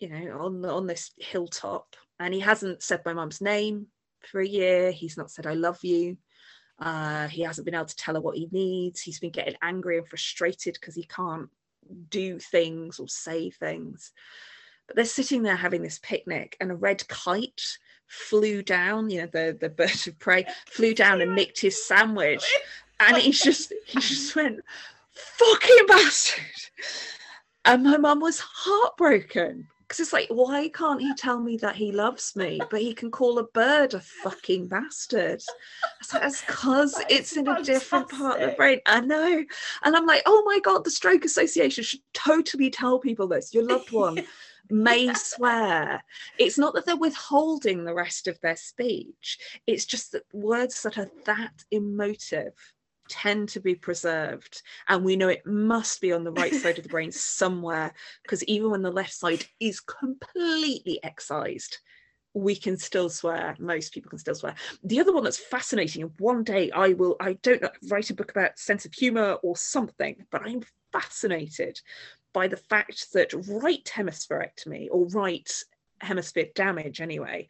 you know, on on this hilltop and he hasn't said my mum's name for a year. He's not said, I love you. Uh, he hasn't been able to tell her what he needs. He's been getting angry and frustrated because he can't do things or say things. But they're sitting there having this picnic, and a red kite flew down. You know, the the bird of prey (laughs) flew down and nicked his (laughs) sandwich, and he's (laughs) just he just went fucking bastard. And my mum was heartbroken because it's like, why can't he tell me that he loves me, but he can call a bird a fucking bastard? It's like, that's because it's in fantastic. a different part of the brain. I know. And I'm like, oh my God, the Stroke Association should totally tell people this. Your loved (laughs) one may swear. It's not that they're withholding the rest of their speech, it's just that words that are that emotive tend to be preserved and we know it must be on the right side of the brain somewhere because even when the left side is completely excised we can still swear. Most people can still swear. The other one that's fascinating and one day i will i don't know, write a book about sense of humor or something but i'm fascinated by the fact that right hemispherectomy or right hemisphere damage anyway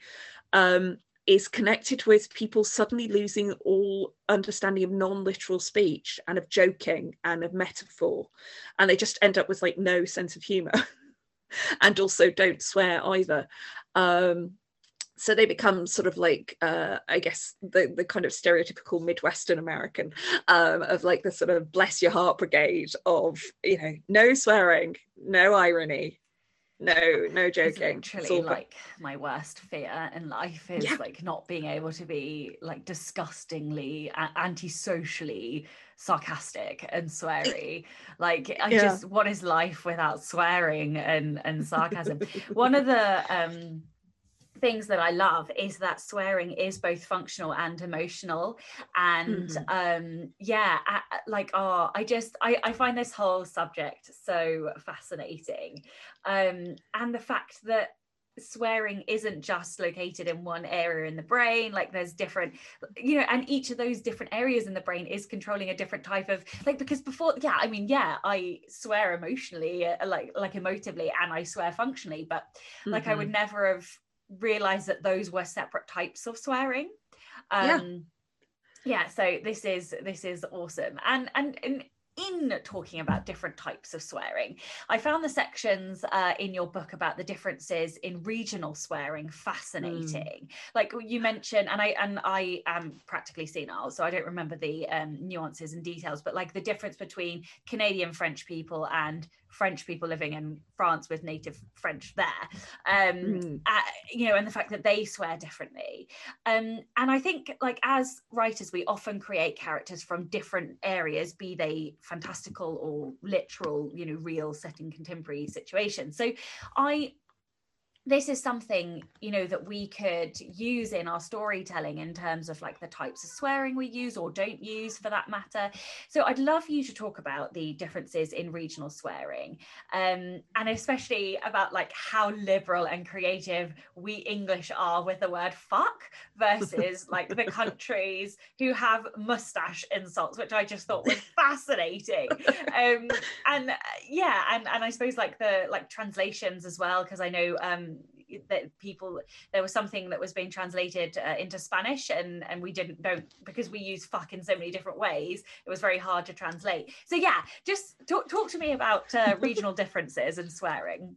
um, is connected with people suddenly losing all understanding of non-literal speech and of joking and of metaphor. And they just end up with like no sense of humor (laughs) and also don't swear either. Um, so they become sort of like uh, i guess the, the kind of stereotypical midwestern american um, of like the sort of bless your heart brigade of you know no swearing no irony no no joking it's literally like my worst fear in life is yeah. like not being able to be like disgustingly anti-socially sarcastic and sweary (laughs) like i yeah. just what is life without swearing and and sarcasm one of the um things that I love is that swearing is both functional and emotional. And mm-hmm. um, yeah, I, like, oh, I just, I, I find this whole subject so fascinating. Um, and the fact that swearing isn't just located in one area in the brain like there's different you know and each of those different areas in the brain is controlling a different type of like because before yeah i mean yeah i swear emotionally uh, like like emotively and i swear functionally but like mm-hmm. i would mm-hmm. never have realize that those were separate types of swearing um yeah. yeah so this is this is awesome and and, and in talking about different types of swearing. I found the sections uh, in your book about the differences in regional swearing fascinating. Mm. Like you mentioned, and I and I am practically senile, so I don't remember the um, nuances and details, but like the difference between Canadian French people and French people living in France with native French there, um, mm. uh, you know, and the fact that they swear differently. Um, and I think, like, as writers, we often create characters from different areas, be they fantastical or literal, you know, real setting contemporary situations. So I this is something you know that we could use in our storytelling in terms of like the types of swearing we use or don't use for that matter. So i'd love you to talk about the differences in regional swearing um, and especially about like how liberal and creative we english are with the word fuck versus (laughs) like the countries who have mustache insults which i just thought was fascinating. Um, and uh, yeah and and i suppose like the like translations as well because i know um that people there was something that was being translated uh, into Spanish and and we didn't don't because we use fuck in so many different ways it was very hard to translate. So yeah just talk, talk to me about uh, (laughs) regional differences and swearing.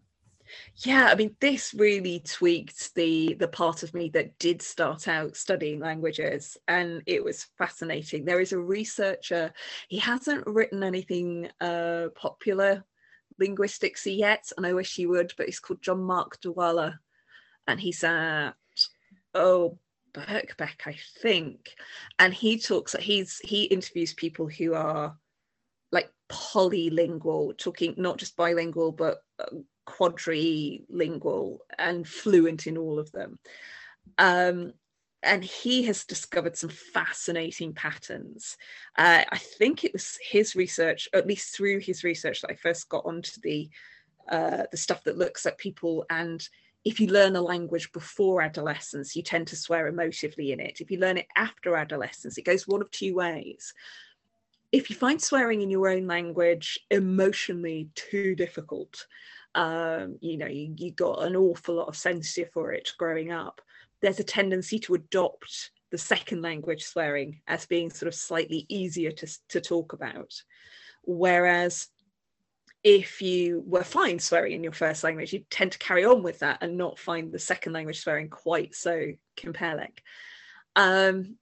Yeah i mean this really tweaked the the part of me that did start out studying languages and it was fascinating. There is a researcher he hasn't written anything uh, popular linguistics yet, and I wish he would, but he's called John Mark Dewaele, and he's at oh Birkbeck, I think, and he talks. He's he interviews people who are like polylingual, talking not just bilingual but uh, quadrilingual and fluent in all of them. Um, and he has discovered some fascinating patterns. Uh, I think it was his research, at least through his research, that I first got onto the uh, the stuff that looks at people. And if you learn a language before adolescence, you tend to swear emotively in it. If you learn it after adolescence, it goes one of two ways. If you find swearing in your own language emotionally too difficult, um, you know, you, you got an awful lot of censure for it growing up there's a tendency to adopt the second language swearing as being sort of slightly easier to, to talk about. Whereas if you were fine swearing in your first language, you tend to carry on with that and not find the second language swearing quite so compelling. Um,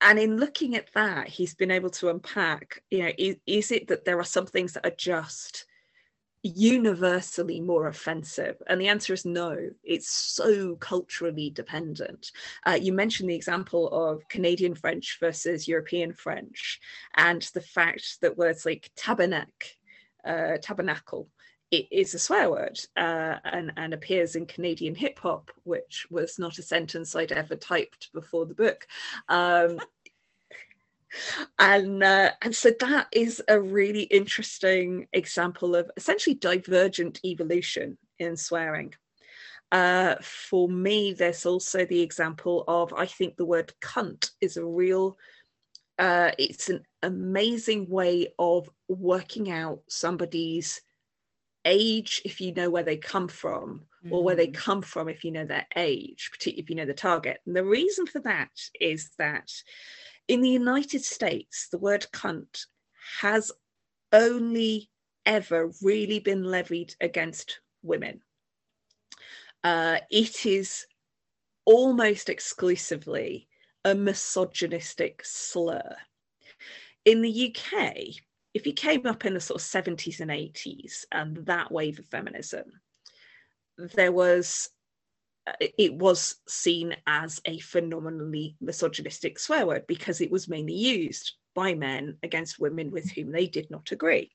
and in looking at that, he's been able to unpack, you know, is, is it that there are some things that are just universally more offensive? And the answer is no. It's so culturally dependent. Uh, you mentioned the example of Canadian French versus European French, and the fact that words like tabernacle uh, tabernacle it is a swear word uh, and, and appears in Canadian hip hop, which was not a sentence I'd ever typed before the book. Um, and uh, and so that is a really interesting example of essentially divergent evolution in swearing. Uh, for me, there's also the example of I think the word cunt is a real uh, it's an amazing way of working out somebody's age if you know where they come from mm. or where they mm. come from if you know their age particularly if you know the target and the reason for that is that in the united states the word cunt has only ever really been levied against women uh, it is almost exclusively a misogynistic slur. In the UK, if you came up in the sort of 70s and 80s and that wave of feminism, there was it was seen as a phenomenally misogynistic swear word because it was mainly used by men against women with whom they did not agree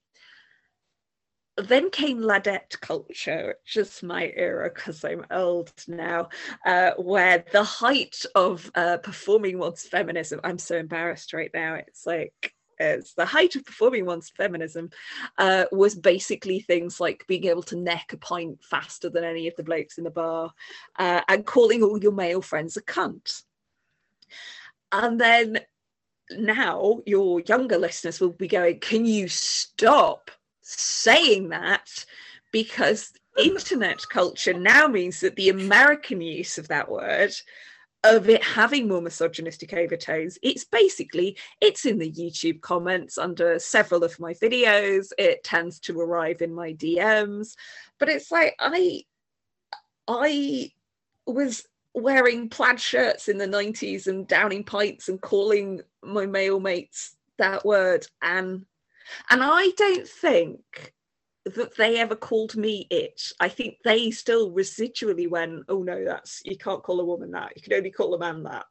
then came ladette culture, is my era because I'm old now, uh, where the height of uh, performing one's feminism, I'm so embarrassed right now. It's like, it's the height of performing one's feminism uh, was basically things like being able to neck a pint faster than any of the blokes in the bar uh, and calling all your male friends a cunt. And then now your younger listeners will be going, Can you stop? saying that because internet culture now means that the American use of that word of it having more misogynistic overtones it's basically it's in the youtube comments under several of my videos. It tends to arrive in my dms but it's like i i was wearing plaid shirts in the 90s and downing pints and calling my male mates that word and and I don't think that they ever called me it. I think they still residually went, oh no, that's you can't call a woman that. You can only call a man that.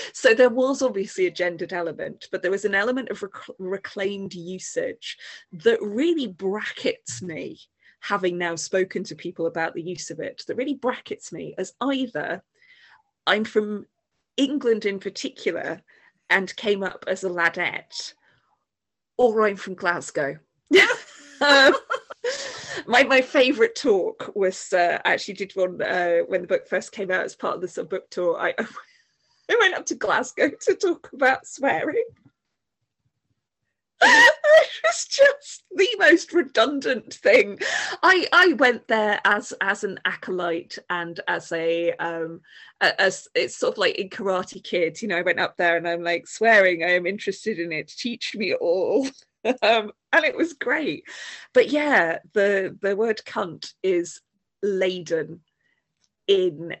(laughs) so there was obviously a gendered element, but there was an element of rec- reclaimed usage that really brackets me, having now spoken to people about the use of it, that really brackets me as either I'm from England in particular and came up as a ladette or I'm from Glasgow. Um, (laughs) my my favourite talk was uh, actually did one uh, when the book first came out as part of the sub book tour. I (laughs) I went up to Glasgow to talk about swearing. (laughs) it was just the most redundant thing. I I went there as as an acolyte and as a um as it's sort of like in Karate Kid, you know. I went up there and I'm like swearing. I am interested in it. Teach me all. (laughs) um, and it was great. But yeah, the the word cunt is laden in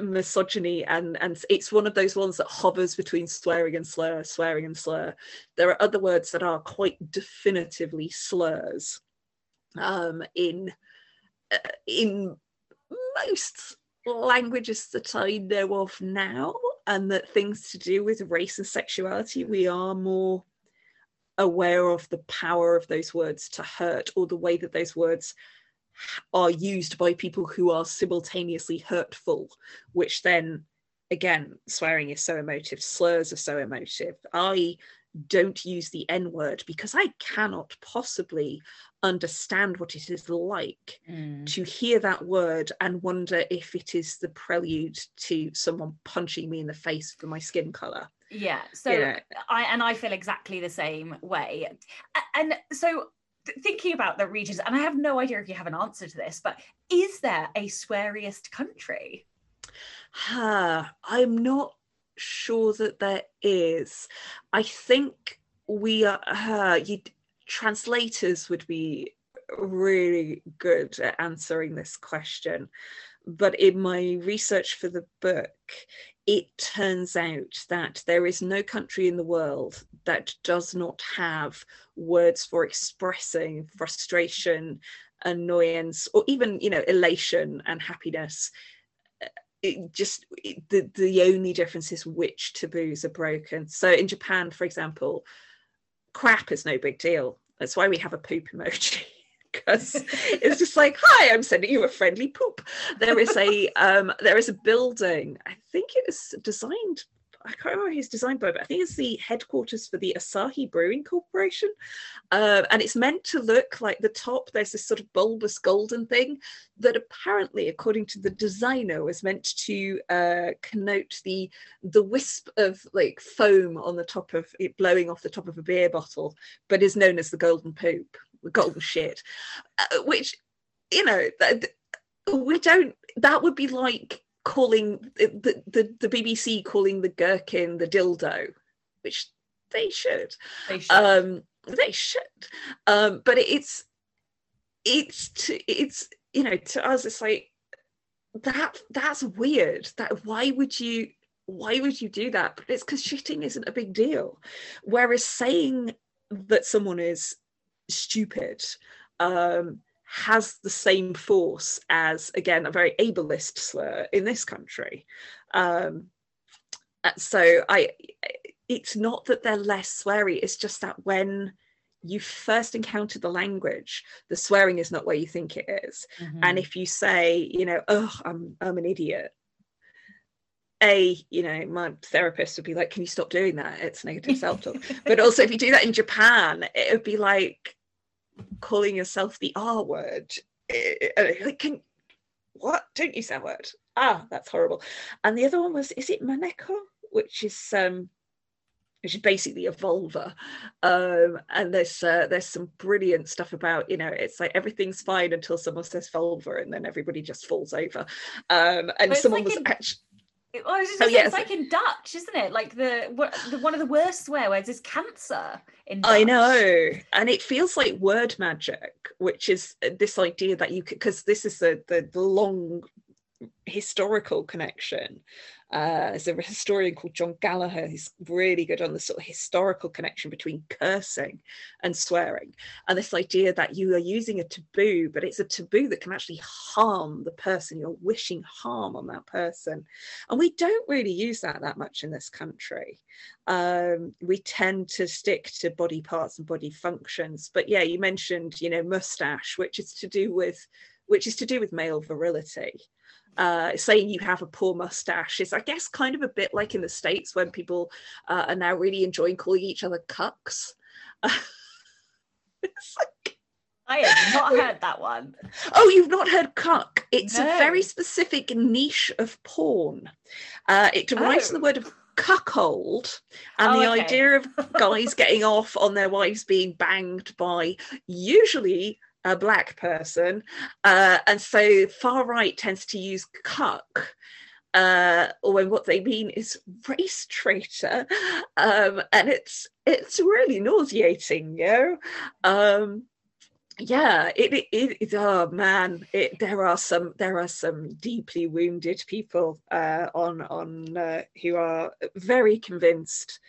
misogyny and and it's one of those ones that hovers between swearing and slur swearing and slur there are other words that are quite definitively slurs um, in uh, in most languages that I know of now and that things to do with race and sexuality we are more aware of the power of those words to hurt or the way that those words are used by people who are simultaneously hurtful, which then, again, swearing is so emotive, slurs are so emotive. I don't use the N word because I cannot possibly understand what it is like mm. to hear that word and wonder if it is the prelude to someone punching me in the face for my skin color. Yeah. So you know? I and I feel exactly the same way. And so thinking about the regions, and I have no idea if you have an answer to this, but is there a sweariest country? Uh, I'm not sure that there is. I think we are. Uh, you, translators would be really good at answering this question. But in my research for the book, it turns out that there is no country in the world that does not have words for expressing frustration, annoyance, or even, you know, elation and happiness. Uh, it just it, the the only difference is which taboos are broken. So in japan for example crap is no big deal. That's why we have a poop emoji (laughs) it's just like hi i'm sending you a friendly poop. There is a um there is a building. I think it was designed I can't remember who's designed by, but I think it's the headquarters for the Asahi Brewing Corporation. Uh, and it's meant to look like the top, there's this sort of bulbous golden thing that apparently, according to the designer, was meant to uh, connote the the wisp of like foam on the top of it blowing off the top of a beer bottle, but is known as the golden poop, the golden shit, uh, which, you know, we don't, that would be like calling the, the, the BBC calling the gherkin the dildo, which they should. They should. Um, they should. Um, but it's it's to, it's you know to us it's like that that's weird. That why would you why would you do that? But it's because shitting isn't a big deal. Whereas saying that someone is stupid um, has the same force as again a very ableist slur in this country um, so i it's not that they're less sweary it's just that when you first encounter the language the swearing is not where you think it is. Mm-hmm. and if you say you know oh i'm i'm an idiot a you know my therapist would be like can you stop doing that it's negative (laughs) self-talk but also if you do that in japan it would be like calling yourself the R word. Like, can, what? Don't use that word. Ah, that's horrible. And the other one was, is it Maneko? Which is um which is basically a vulva. Um, and there's uh, there's some brilliant stuff about you know it's like everything's fine until someone says vulva and then everybody just falls over. Um, and someone like was actually I was just oh, yeah, it's like in Dutch, isn't it? Like the, the one of the worst swear words is cancer in Dutch. I know, and it feels like word magic, which is uh, this idea that you could because this is the, the the long historical connection uh, there's a historian called John Gallagher who's really good on the sort of historical connection between cursing and swearing, and this idea that you are using a taboo, but it's a taboo that can actually harm the person. You're wishing harm on that person, and we don't really use that that much in this country. Um, we tend to stick to body parts and body functions. But yeah, you mentioned you know mustache, which is to do with which is to do with male virility uh, saying you have a poor mustache is, I guess, kind of a bit like in the States when people uh, are now really enjoying calling each other cucks. (laughs) it's like, I have not (laughs) heard that one. Oh, you've not heard cuck? It's no. a very specific niche of porn. Uh, it derives oh. from the word of cuckold and oh, the okay. idea of guys getting off on their wives being banged by usually a black person, uh, and so far right tends to use cuck. Uh, or when what they mean is race traitor, um, and it's it's really nauseating, you know. Um, yeah, it, it, it, oh man, it, there are some there are some deeply wounded people uh, on on uh, who are very convinced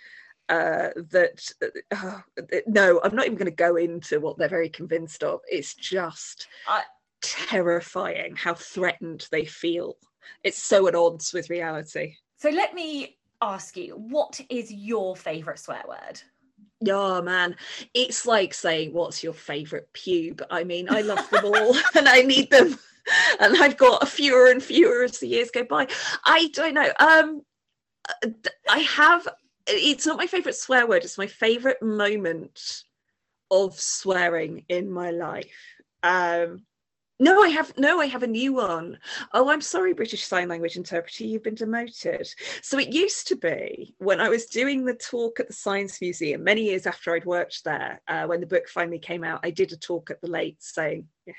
uh, that uh, no, I'm not even going to go into what they're very convinced of. It's just I, terrifying how threatened they feel. It's so at odds with reality. So let me ask you, what is your favourite swear word? Oh man, it's like saying, "What's your favourite pube?" I mean, I love them (laughs) all, and I need them, and I've got fewer and fewer as the years go by. I don't know. Um, I have it's not my favorite swear word it's my favorite moment of swearing in my life um no i have no i have a new one. Oh, i'm sorry british sign language interpreter you've been demoted so it used to be when i was doing the talk at the science museum many years after i'd worked there uh, when the book finally came out i did a talk at the late saying yeah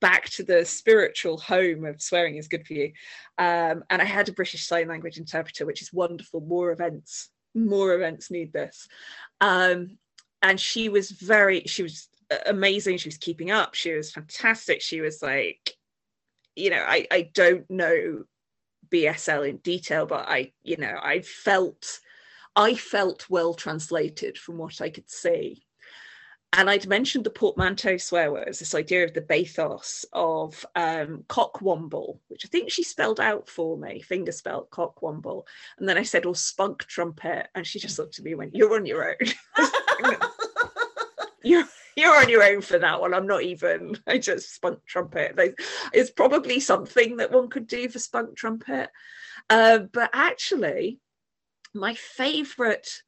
back to the spiritual home of swearing is good for you. Um, and I had a British Sign Language interpreter, which is wonderful. More events, more events need this. Um, and she was very, she was amazing. She was keeping up. She was fantastic. She was like, you know, I, I don't know BSL in detail, but I, you know, I felt, I felt well translated from what I could see and I'd mentioned the portmanteau swear words, this idea of the bathos of um, cockwomble, which I think she spelled out for me, finger spelled cockwomble. And then I said, "Oh, spunk trumpet," and she just looked at me and went, "You're on your own. (laughs) you're you're on your own for that one. I'm not even. I just spunk trumpet. It's probably something that one could do for spunk trumpet, uh, but actually, my favourite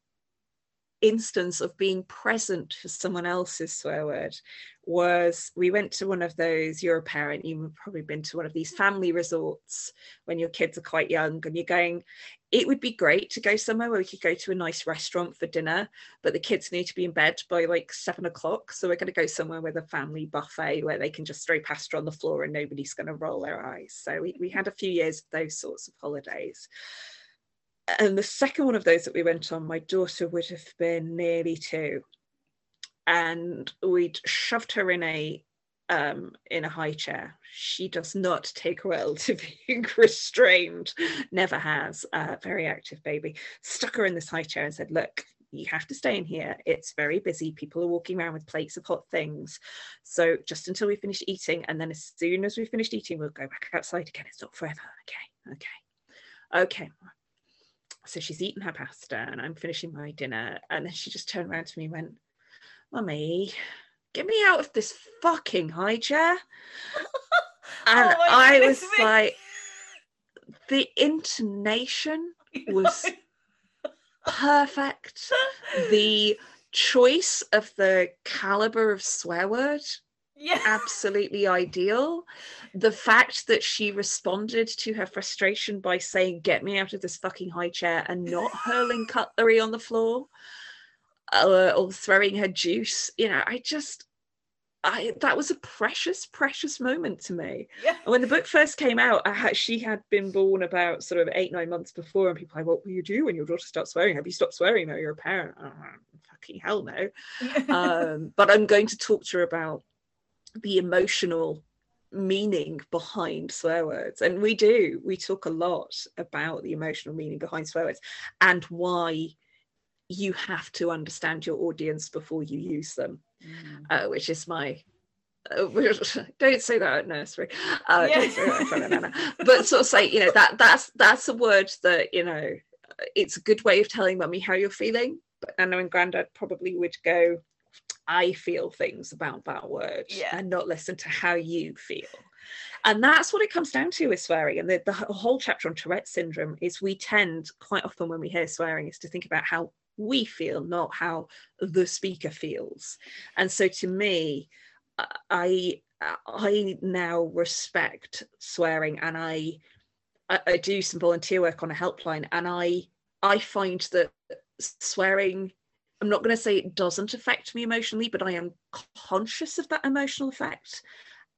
instance of being present for someone else's swear word was we went to one of those you're a parent you've probably been to one of these family resorts when your kids are quite young and you're going it would be great to go somewhere where we could go to a nice restaurant for dinner but the kids need to be in bed by like seven o'clock. So we're going to go somewhere with a family buffet where they can just throw pasta on the floor and nobody's going to roll their eyes. So we, we had a few years of those sorts of holidays and the second one of those that we went on, my daughter would have been nearly two, and we'd shoved her in a um, in a high chair. She does not take well to being (laughs) restrained, never has. Very active baby. Stuck her in this high chair and said, "Look, you have to stay in here. It's very busy. People are walking around with plates of hot things. So just until we finish eating, and then as soon as we've finished eating, we'll go back outside again. It's not forever. Okay, okay, okay so she's eaten her pasta and I'm finishing my dinner. And then she just turned around to me and went, Mummy, get me out of this fucking high chair. (laughs) and oh I was me. like, the intonation was (laughs) perfect. The choice of the caliber of swear word yeah. absolutely ideal. The fact that she responded to her frustration by saying, Get me out of this fucking high chair and not (laughs) hurling cutlery on the floor uh, or throwing her juice, you know, I just. I, that was a precious, precious moment to me. Yeah. when the book first came out, had, she had been born about sort of eight, nine months before, and people were like, "What will you do when your daughter starts swearing? Have you stopped swearing? No, you're a parent." Oh, fucking hell no. (laughs) um, but I'm going to talk to her about the emotional meaning behind swear words. And we do. We talk a lot about the emotional meaning behind swear words and why you have to understand your audience before you use them mm. uh, which is my uh, (laughs) don't say that at nursery. Uh, yeah. that but sort of say you know that that's that's a word that you know it's a good way of telling mummy how you're feeling. But know and granddad probably would go I feel things about that word yeah. and not listen to how you feel. And that's what it comes down to with swearing. And the, the whole chapter on Tourette syndrome is we tend quite often when we hear swearing is to think about how we feel, not how the speaker feels. And so to me, I I now respect swearing and I I do some volunteer work on a helpline and I I find that swearing I'm not going to say it doesn't affect me emotionally, but I am conscious of that emotional effect.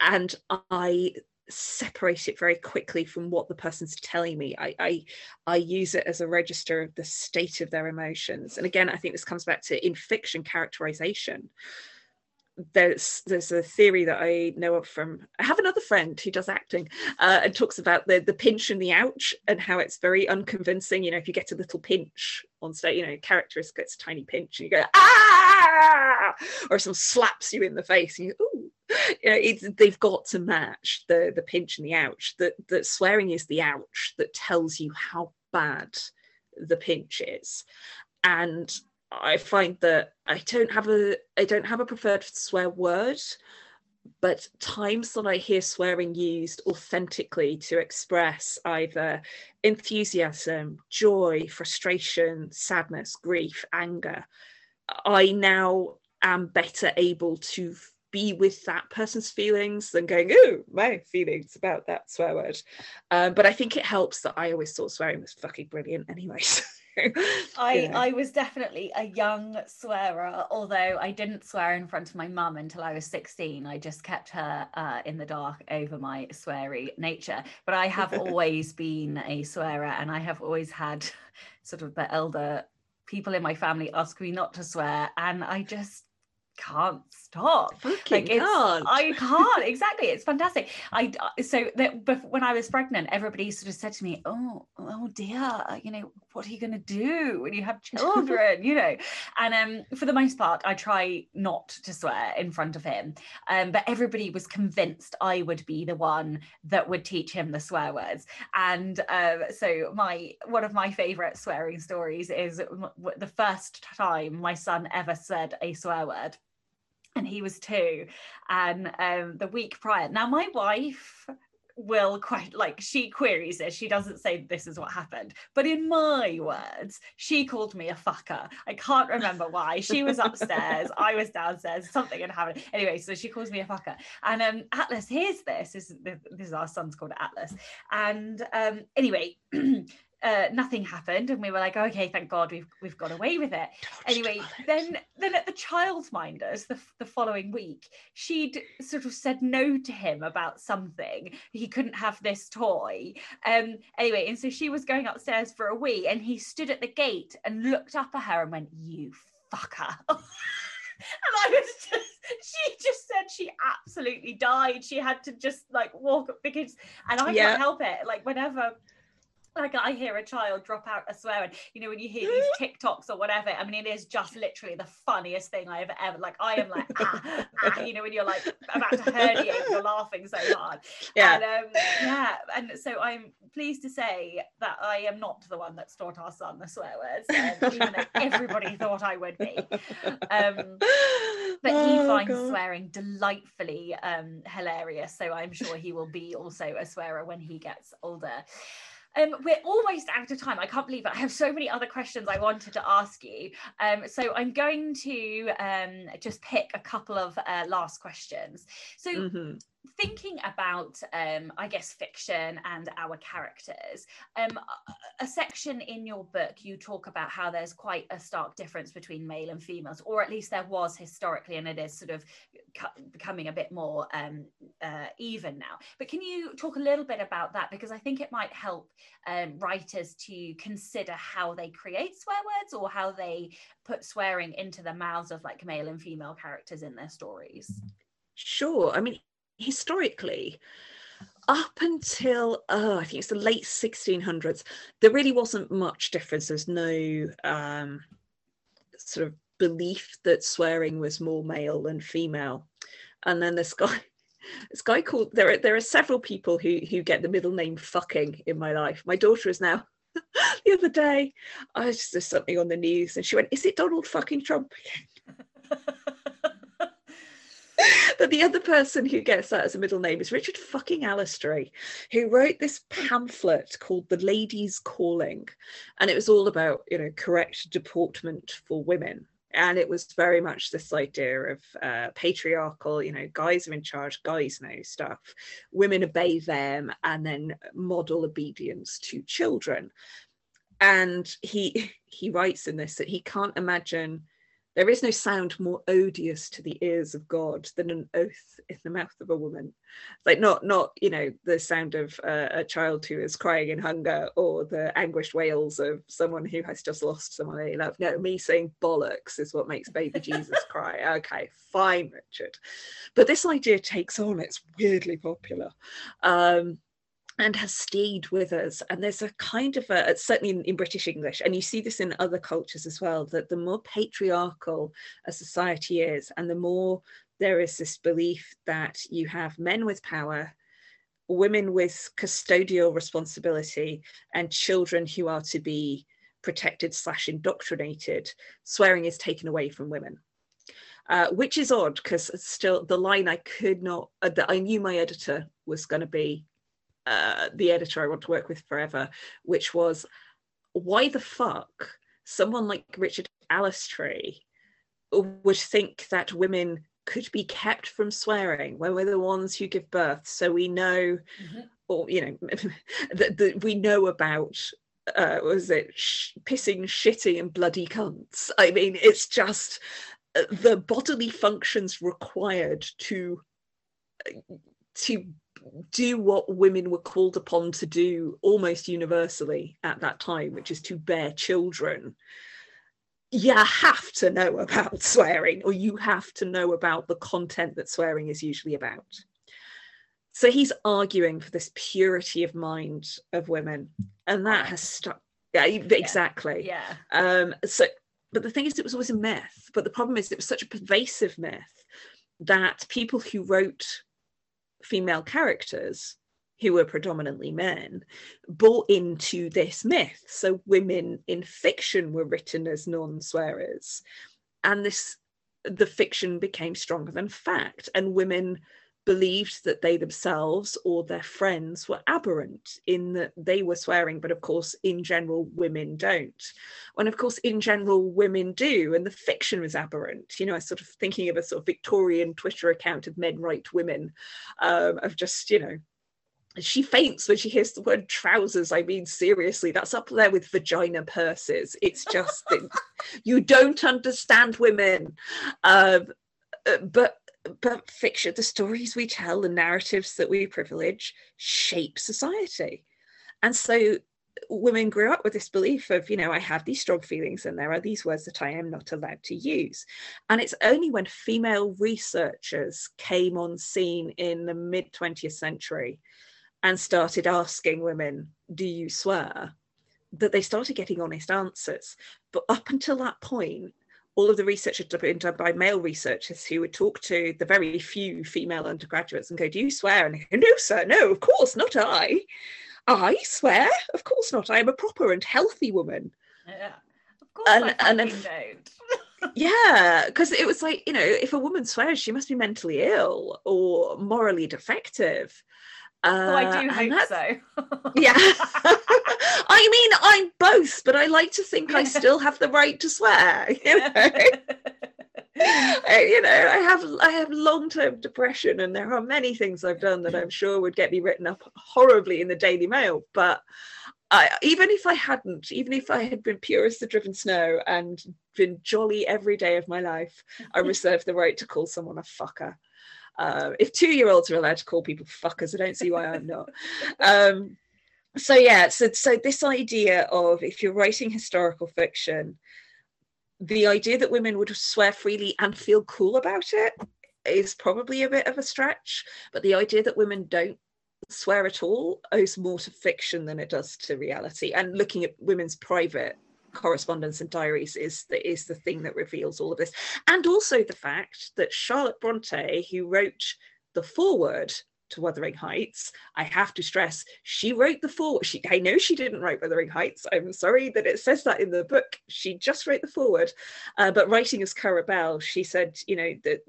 And I separate it very quickly from what the person's telling me. I, I I use it as a register of the state of their emotions. And again, I think this comes back to in fiction characterization there's there's a theory that I know of from I have another friend who does acting uh, and talks about the the pinch and the ouch and how it's very unconvincing. You know, if you get a little pinch on stage, you know, characters gets a tiny pinch and you go ah, or someone slaps you in the face and you ooh, you know, it's they've got to match the the pinch and the ouch. That that swearing is the ouch that tells you how bad the pinch is, and I find that I don't have a I don't have a preferred swear word, but times that I hear swearing used authentically to express either enthusiasm, joy, frustration, sadness, grief, anger, I now am better able to be with that person's feelings than going, oh, my feelings about that swear word. Um, but I think it helps that I always thought swearing was fucking brilliant, anyways. (laughs) (laughs) I yeah. I was definitely a young swearer, although I didn't swear in front of my mum until I was 16. I just kept her uh, in the dark over my sweary nature. But I have (laughs) always been a swearer, and I have always had (laughs) sort of the elder people in my family ask me not to swear, and I just can't stop. Fucking like can't. I can't (laughs) exactly. It's fantastic. I so that when I was pregnant, everybody sort of said to me, "Oh, oh dear, you know, what are you going to do when you have children?" (laughs) you know, and um, for the most part, I try not to swear in front of him. Um, but everybody was convinced I would be the one that would teach him the swear words. And um, so my one of my favorite swearing stories is the first time my son ever said a swear word and he was two. And um, the week prior, now my wife will quite like she queries it she doesn't say this is what happened but in my words she called me a fucker. I can't remember why. She was upstairs i was downstairs something had happened. Anyway so she calls me a fucker. And um atlas hears this. This is, this is our son's called atlas. And um anyway (clears throat) uh, nothing happened and we were like okay thank god we've we've got away with it anyway then then at the childminders the, the following week she'd sort of said no to him about something he couldn't have this toy um anyway and so she was going upstairs for a wee and he stood at the gate and looked up at her and went you fucker (laughs) and I was just, she just said she absolutely died. She had to just like walk because, and I yeah. can't help it. Like, whenever like I hear a child drop out a swear, and you know when you hear these (laughs) TikToks or whatever. I mean, it is just literally the funniest thing I have ever. Like I am like, ah, ah, you know, when you're like about to herniate, you're laughing so hard. (laughs) Yeah, and, um, yeah. And so I'm pleased to say that I am not the one that's taught our son the swear words, um, even though (laughs) everybody thought I would be. Um, but he oh, finds God. swearing delightfully um, hilarious, so I'm sure he will be also a swearer when he gets older. Um, we're almost out of time. I can't believe it. I have so many other questions I wanted to ask you. Um, so I'm going to um, just pick a couple of uh, last questions. So, mm-hmm thinking about um, i guess fiction and our characters um, a, section in your book you talk about how there's quite a stark difference between male and females or at least there was historically and it is sort of becoming a bit more um, uh, even now. But can you talk a little bit about that? Because i think it might help um, writers to consider how they create swear words or how they put swearing into the mouths of like male and female characters in their stories. Sure. I mean, historically, up until oh, I think it's the late 1600s, there really wasn't much difference. There's no um, sort of belief that swearing was more male than female. And then this guy, (laughs) this guy called there are there are several people who who get the middle name fucking in my life. My daughter is now (laughs) the other day, I was just something on the news and she went, Is it Donald fucking Trump (laughs) (laughs) but the other person who gets that as a middle name is Richard fucking Allestree, who wrote this pamphlet called The Ladies Calling. And it was all about, you know, correct deportment for women. And it was very much this idea of uh, patriarchal, you know, guys are in charge, guys know stuff, women obey them, and then model obedience to children. And he (laughs) he writes in this that he can't imagine there is no sound more odious to the ears of God than an oath in the mouth of a woman. Like not not you know the sound of uh, a child who is crying in hunger or the anguished wails of someone who has just lost someone they love. No, me saying bollocks is what makes baby Jesus (laughs) cry. Okay, fine, Richard. But this idea takes on. It's weirdly popular. Um, and has stayed with us. And there's a kind of a, certainly in, in, British English, and you see this in other cultures as well, that the more patriarchal a society is, and the more there is this belief that you have men with power, women with custodial responsibility, and children who are to be protected slash indoctrinated, swearing is taken away from women. Uh, which is odd because still the line I could not, uh, that I knew my editor was going to be uh, the editor I want to work with forever, which was why the fuck someone like Richard Allestree would think that women could be kept from swearing when we're the ones who give birth. So we know, mm-hmm. or you know, (laughs) that, that we know about uh, was it sh- pissing, shitting, and bloody cunts. I mean, it's just uh, the bodily functions required to to do what women were called upon to do almost universally at that time, which is to bear children. You have to know about (laughs) swearing, or you have to know about the content that swearing is usually about. So he's arguing for this purity of mind of women, and that has stuck. Yeah, exactly. Yeah. Um, so, but the thing is, it was always a myth. But the problem is, it was such a pervasive myth that people who wrote female characters who were predominantly men bought into this myth. So women in fiction were written as non-swearers. And this the fiction became stronger than fact. And women believed that they themselves or their friends were aberrant in that they were swearing, but of course, in general, women don't. When, of course, in general, women do, and the fiction was aberrant. You know, I sort of thinking of a sort of Victorian Twitter account of men right women, um, of just, you know, she faints when she hears the word trousers. I mean, seriously, that's up there with vagina purses. It's just (laughs) you don't understand women. Um, uh, but but fiction, the stories we tell, the narratives that we privilege shape society. And so women grew up with this belief of, you know, I have these strong feelings and there are these words that I am not allowed to use. And it's only when female researchers came on scene in the mid 20th century and started asking women, Do you swear? that they started getting honest answers. But up until that point, all of the research had been done by male researchers who would talk to the very few female undergraduates and go, Do you swear? And go, No, sir, no, of course not I. I swear? Of course not. I am a proper and healthy woman. Yeah. Of course and, I and if, don't. (laughs) yeah, because it was like, you know, if a woman swears, she must be mentally ill or morally defective. Uh, oh, I do hope so. (laughs) yeah. (laughs) I mean, I'm both, but I like to think I still have the right to swear. (laughs) You know, you know, I have I have long term depression, and there are many things I've done that I'm sure would get me written up horribly in the Daily Mail. But I, even if I hadn't, even if I had been pure as the driven snow and been jolly every day of my life, I reserve the right to call someone a fucker. Uh, if two year olds are allowed to call people fuckers, I don't see why I'm not. Um, so yeah, so so this idea of if you're writing historical fiction, the idea that women would swear freely and feel cool about it is probably a bit of a stretch. But the idea that women don't swear at all owes more to fiction than it does to reality. And looking at women's private correspondence and diaries is the, is the thing that reveals all of this. And also the fact that Charlotte Bronte, who wrote the foreword to Wuthering Heights, I have to stress, she wrote the foreword. She, I know she didn't write Wuthering Heights. I'm sorry that it says that in the book. She just wrote the foreword. Uh, but writing as Currer Bell, she said, you know, that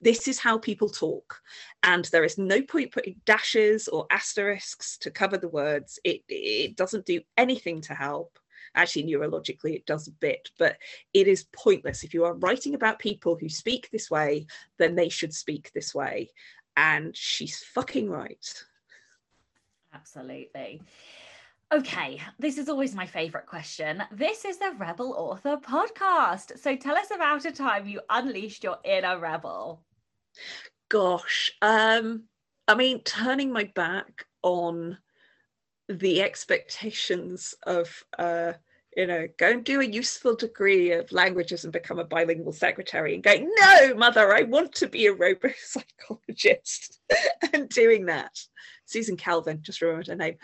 this is how people talk and there is no point putting dashes or asterisks to cover the words it, it doesn't do anything to help actually neurologically it does a bit but it is pointless if you are writing about people who speak this way then they should speak this way and she's fucking right absolutely Okay, this is always my favorite question. This is the Rebel Author podcast. So tell us about a time you unleashed your inner rebel. Gosh, um I mean turning my back on the expectations of uh, you know go and do a useful degree of languages and become a bilingual secretary and going no mother i want to be a robot psychologist (laughs) and doing that. Susan calvin just remembered her name.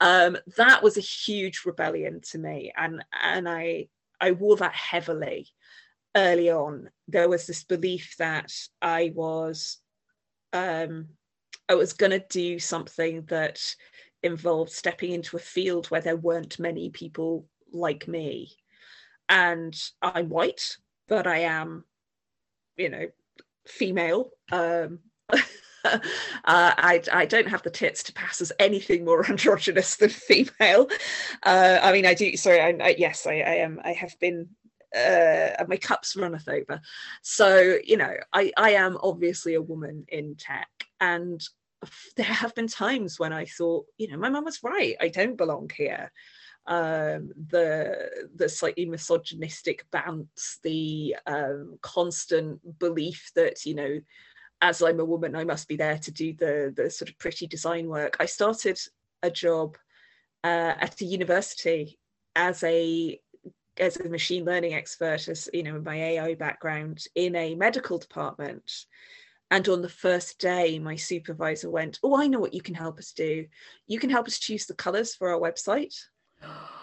Um, that was a huge rebellion to me. And and i i wore that heavily early on. There was this belief that i was um i was going to do something that involved stepping into a field where there weren't many people like me. And I'm white, but I am, you know, female. Um, (laughs) uh, I, I don't have the tits to pass as anything more (laughs) androgynous than female. Uh, I mean, I do. Sorry, I, I, yes, I, I am. I have been. Uh, my cups runneth over. So you know, I I am obviously a woman in tech, and (laughs) there have been times when I thought, you know, my mum was right. I don't belong here. um, the the slightly misogynistic bants, the um, constant belief that you know, as I'm a woman, I must be there to do the the sort of pretty design work. I started a job uh, at a university as a as a machine learning expert, as you know, my AI background in a medical department. And on the first day, my supervisor went, Oh, I know what you can help us do. You can help us choose the colors for our website.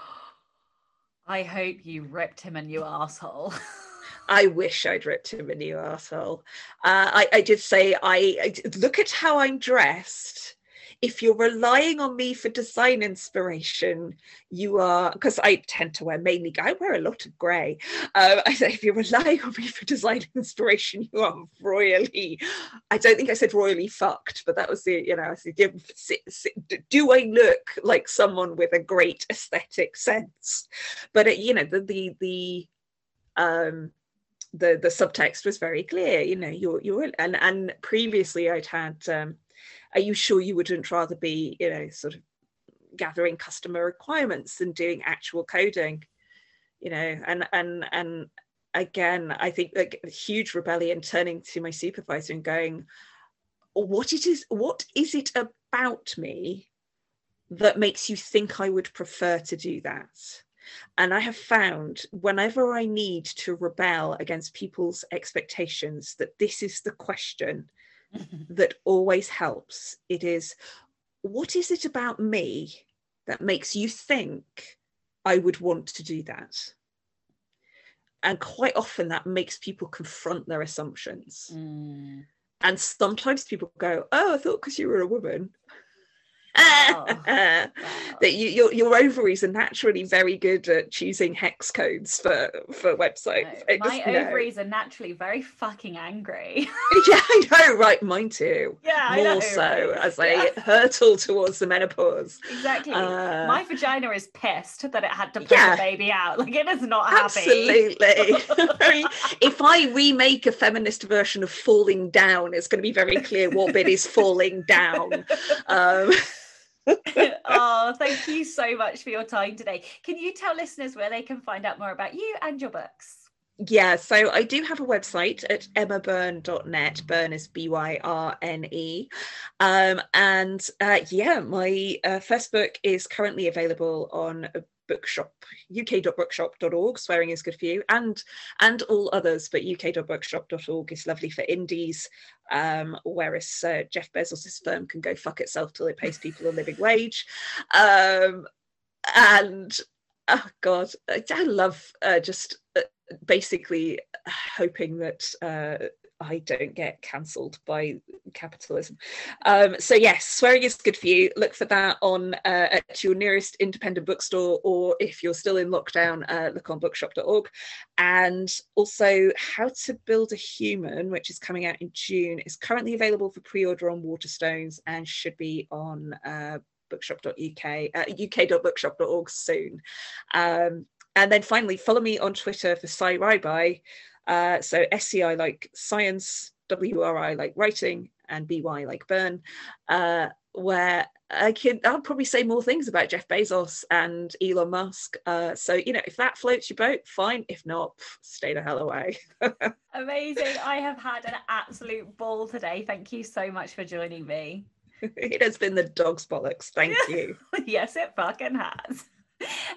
(gasps) I hope you ripped him a new asshole. (laughs) I wish I'd ripped him a new asshole. Uh, I, I did say, I, I look at how I'm dressed if you're relying on me for design inspiration, you are because I tend to wear mainly I wear a lot of grey. Um, (laughs) I say if you're relying on me for design (laughs) inspiration, you are royally. I don't think I said royally fucked, but that was the you know. I said, do I look like someone with a great aesthetic sense? But it, you know the the the um the the subtext was very clear you know you're you're and and previously i'd had um are you sure you wouldn't rather be you know sort of gathering customer requirements and doing actual coding? You know and and and again i think like a huge rebellion turning to my supervisor and going what it is what is it about me that makes you think i would prefer to do that? And i have found whenever i need to rebel against people's expectations that this is the question (laughs) that always helps. It is, what is it about me that makes you think I would want to do that? And quite often that makes people confront their assumptions. Mm. And sometimes people go, Oh, I thought because you were a woman. (laughs) wow. that you, your your ovaries are naturally very good at choosing hex codes for for websites. No, my ovaries are naturally very fucking angry. (laughs) yeah, I know, right? Mine too. Yeah, more know, so right? as yeah. I hurtle towards the menopause. Exactly. Uh, my vagina is pissed that it had to put yeah. the baby out. Like it is not happy. Absolutely. (laughs) if I remake a feminist version of falling down, it's going to be very clear what bit is falling down. Um, (laughs) oh, thank you so much for your time today. Can you tell listeners where they can find out more about you and your books? Yeah, so I do have a website at emmabyrne.net. Burn is B Y R N E. Um, and uh, yeah, my uh, first book is currently available on bookshop uk.bookshop.org swearing is good for you and and all others but uk.bookshop.org is lovely for indies um, whereas uh, jeff bezos's firm can go fuck itself till it pays people a living wage. Um, and oh god i love uh, just uh, basically hoping that uh, I don't get cancelled by capitalism. Um, so yes, swearing is good for you. Look for that on uh, at your nearest independent bookstore, or if you're still in lockdown, uh, look on bookshop.org. And also, How to Build a Human, which is coming out in June, is currently available for pre-order on Waterstones and should be on uh, bookshop.uk, uh, uk.bookshop.org soon. Um, and then finally, follow me on Twitter for SciWriBy. Uh, so SCI like science, WRI like writing, and BY like burn, uh, where I can I'll probably say more things about Jeff Bezos and Elon Musk. Uh, so you know, if that floats your boat, fine. If not, stay the hell away. (laughs) Amazing! I have had an absolute ball today. Thank you so much for joining me. (laughs) it has been the dog's bollocks. Thank you. (laughs) yes, it fucking has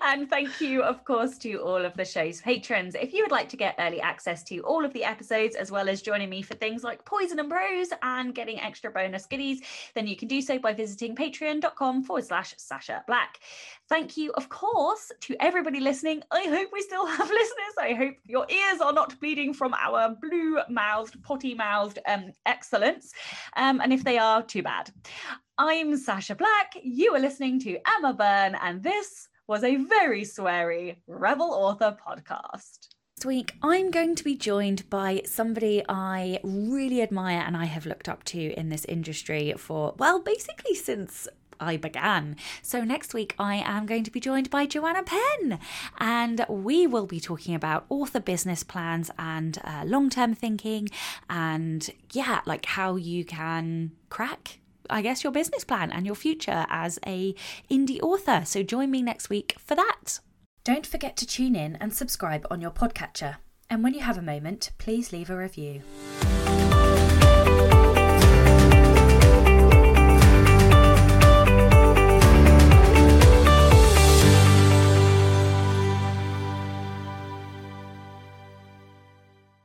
and thank you, of course, to all of the show's patrons. If you would like to get early access to all of the episodes, as well as joining me for things like Poison and Prose and getting extra bonus goodies, then you can do so by visiting patreon.com forward slash Sacha Black. Thank you, of course, to everybody listening. I hope we still have (laughs) listeners. I hope your ears are not bleeding from our blue mouthed, potty mouthed um, excellence. Um, and if they are, too bad. I'm Sacha Black. You are listening to Emma Byrne, and this was a very sweary Rebel Author podcast. This week, I'm going to be joined by somebody I really admire and I have looked up to in this industry for, well, basically since I began. So, next week, I am going to be joined by Joanna Penn, and we will be talking about author business plans and uh, long term thinking, and yeah, like how you can crack I guess, your business plan and your future as a indie author. So join me next week for that. Don't forget to tune in and subscribe on your podcatcher. And when you have a moment, please leave a review.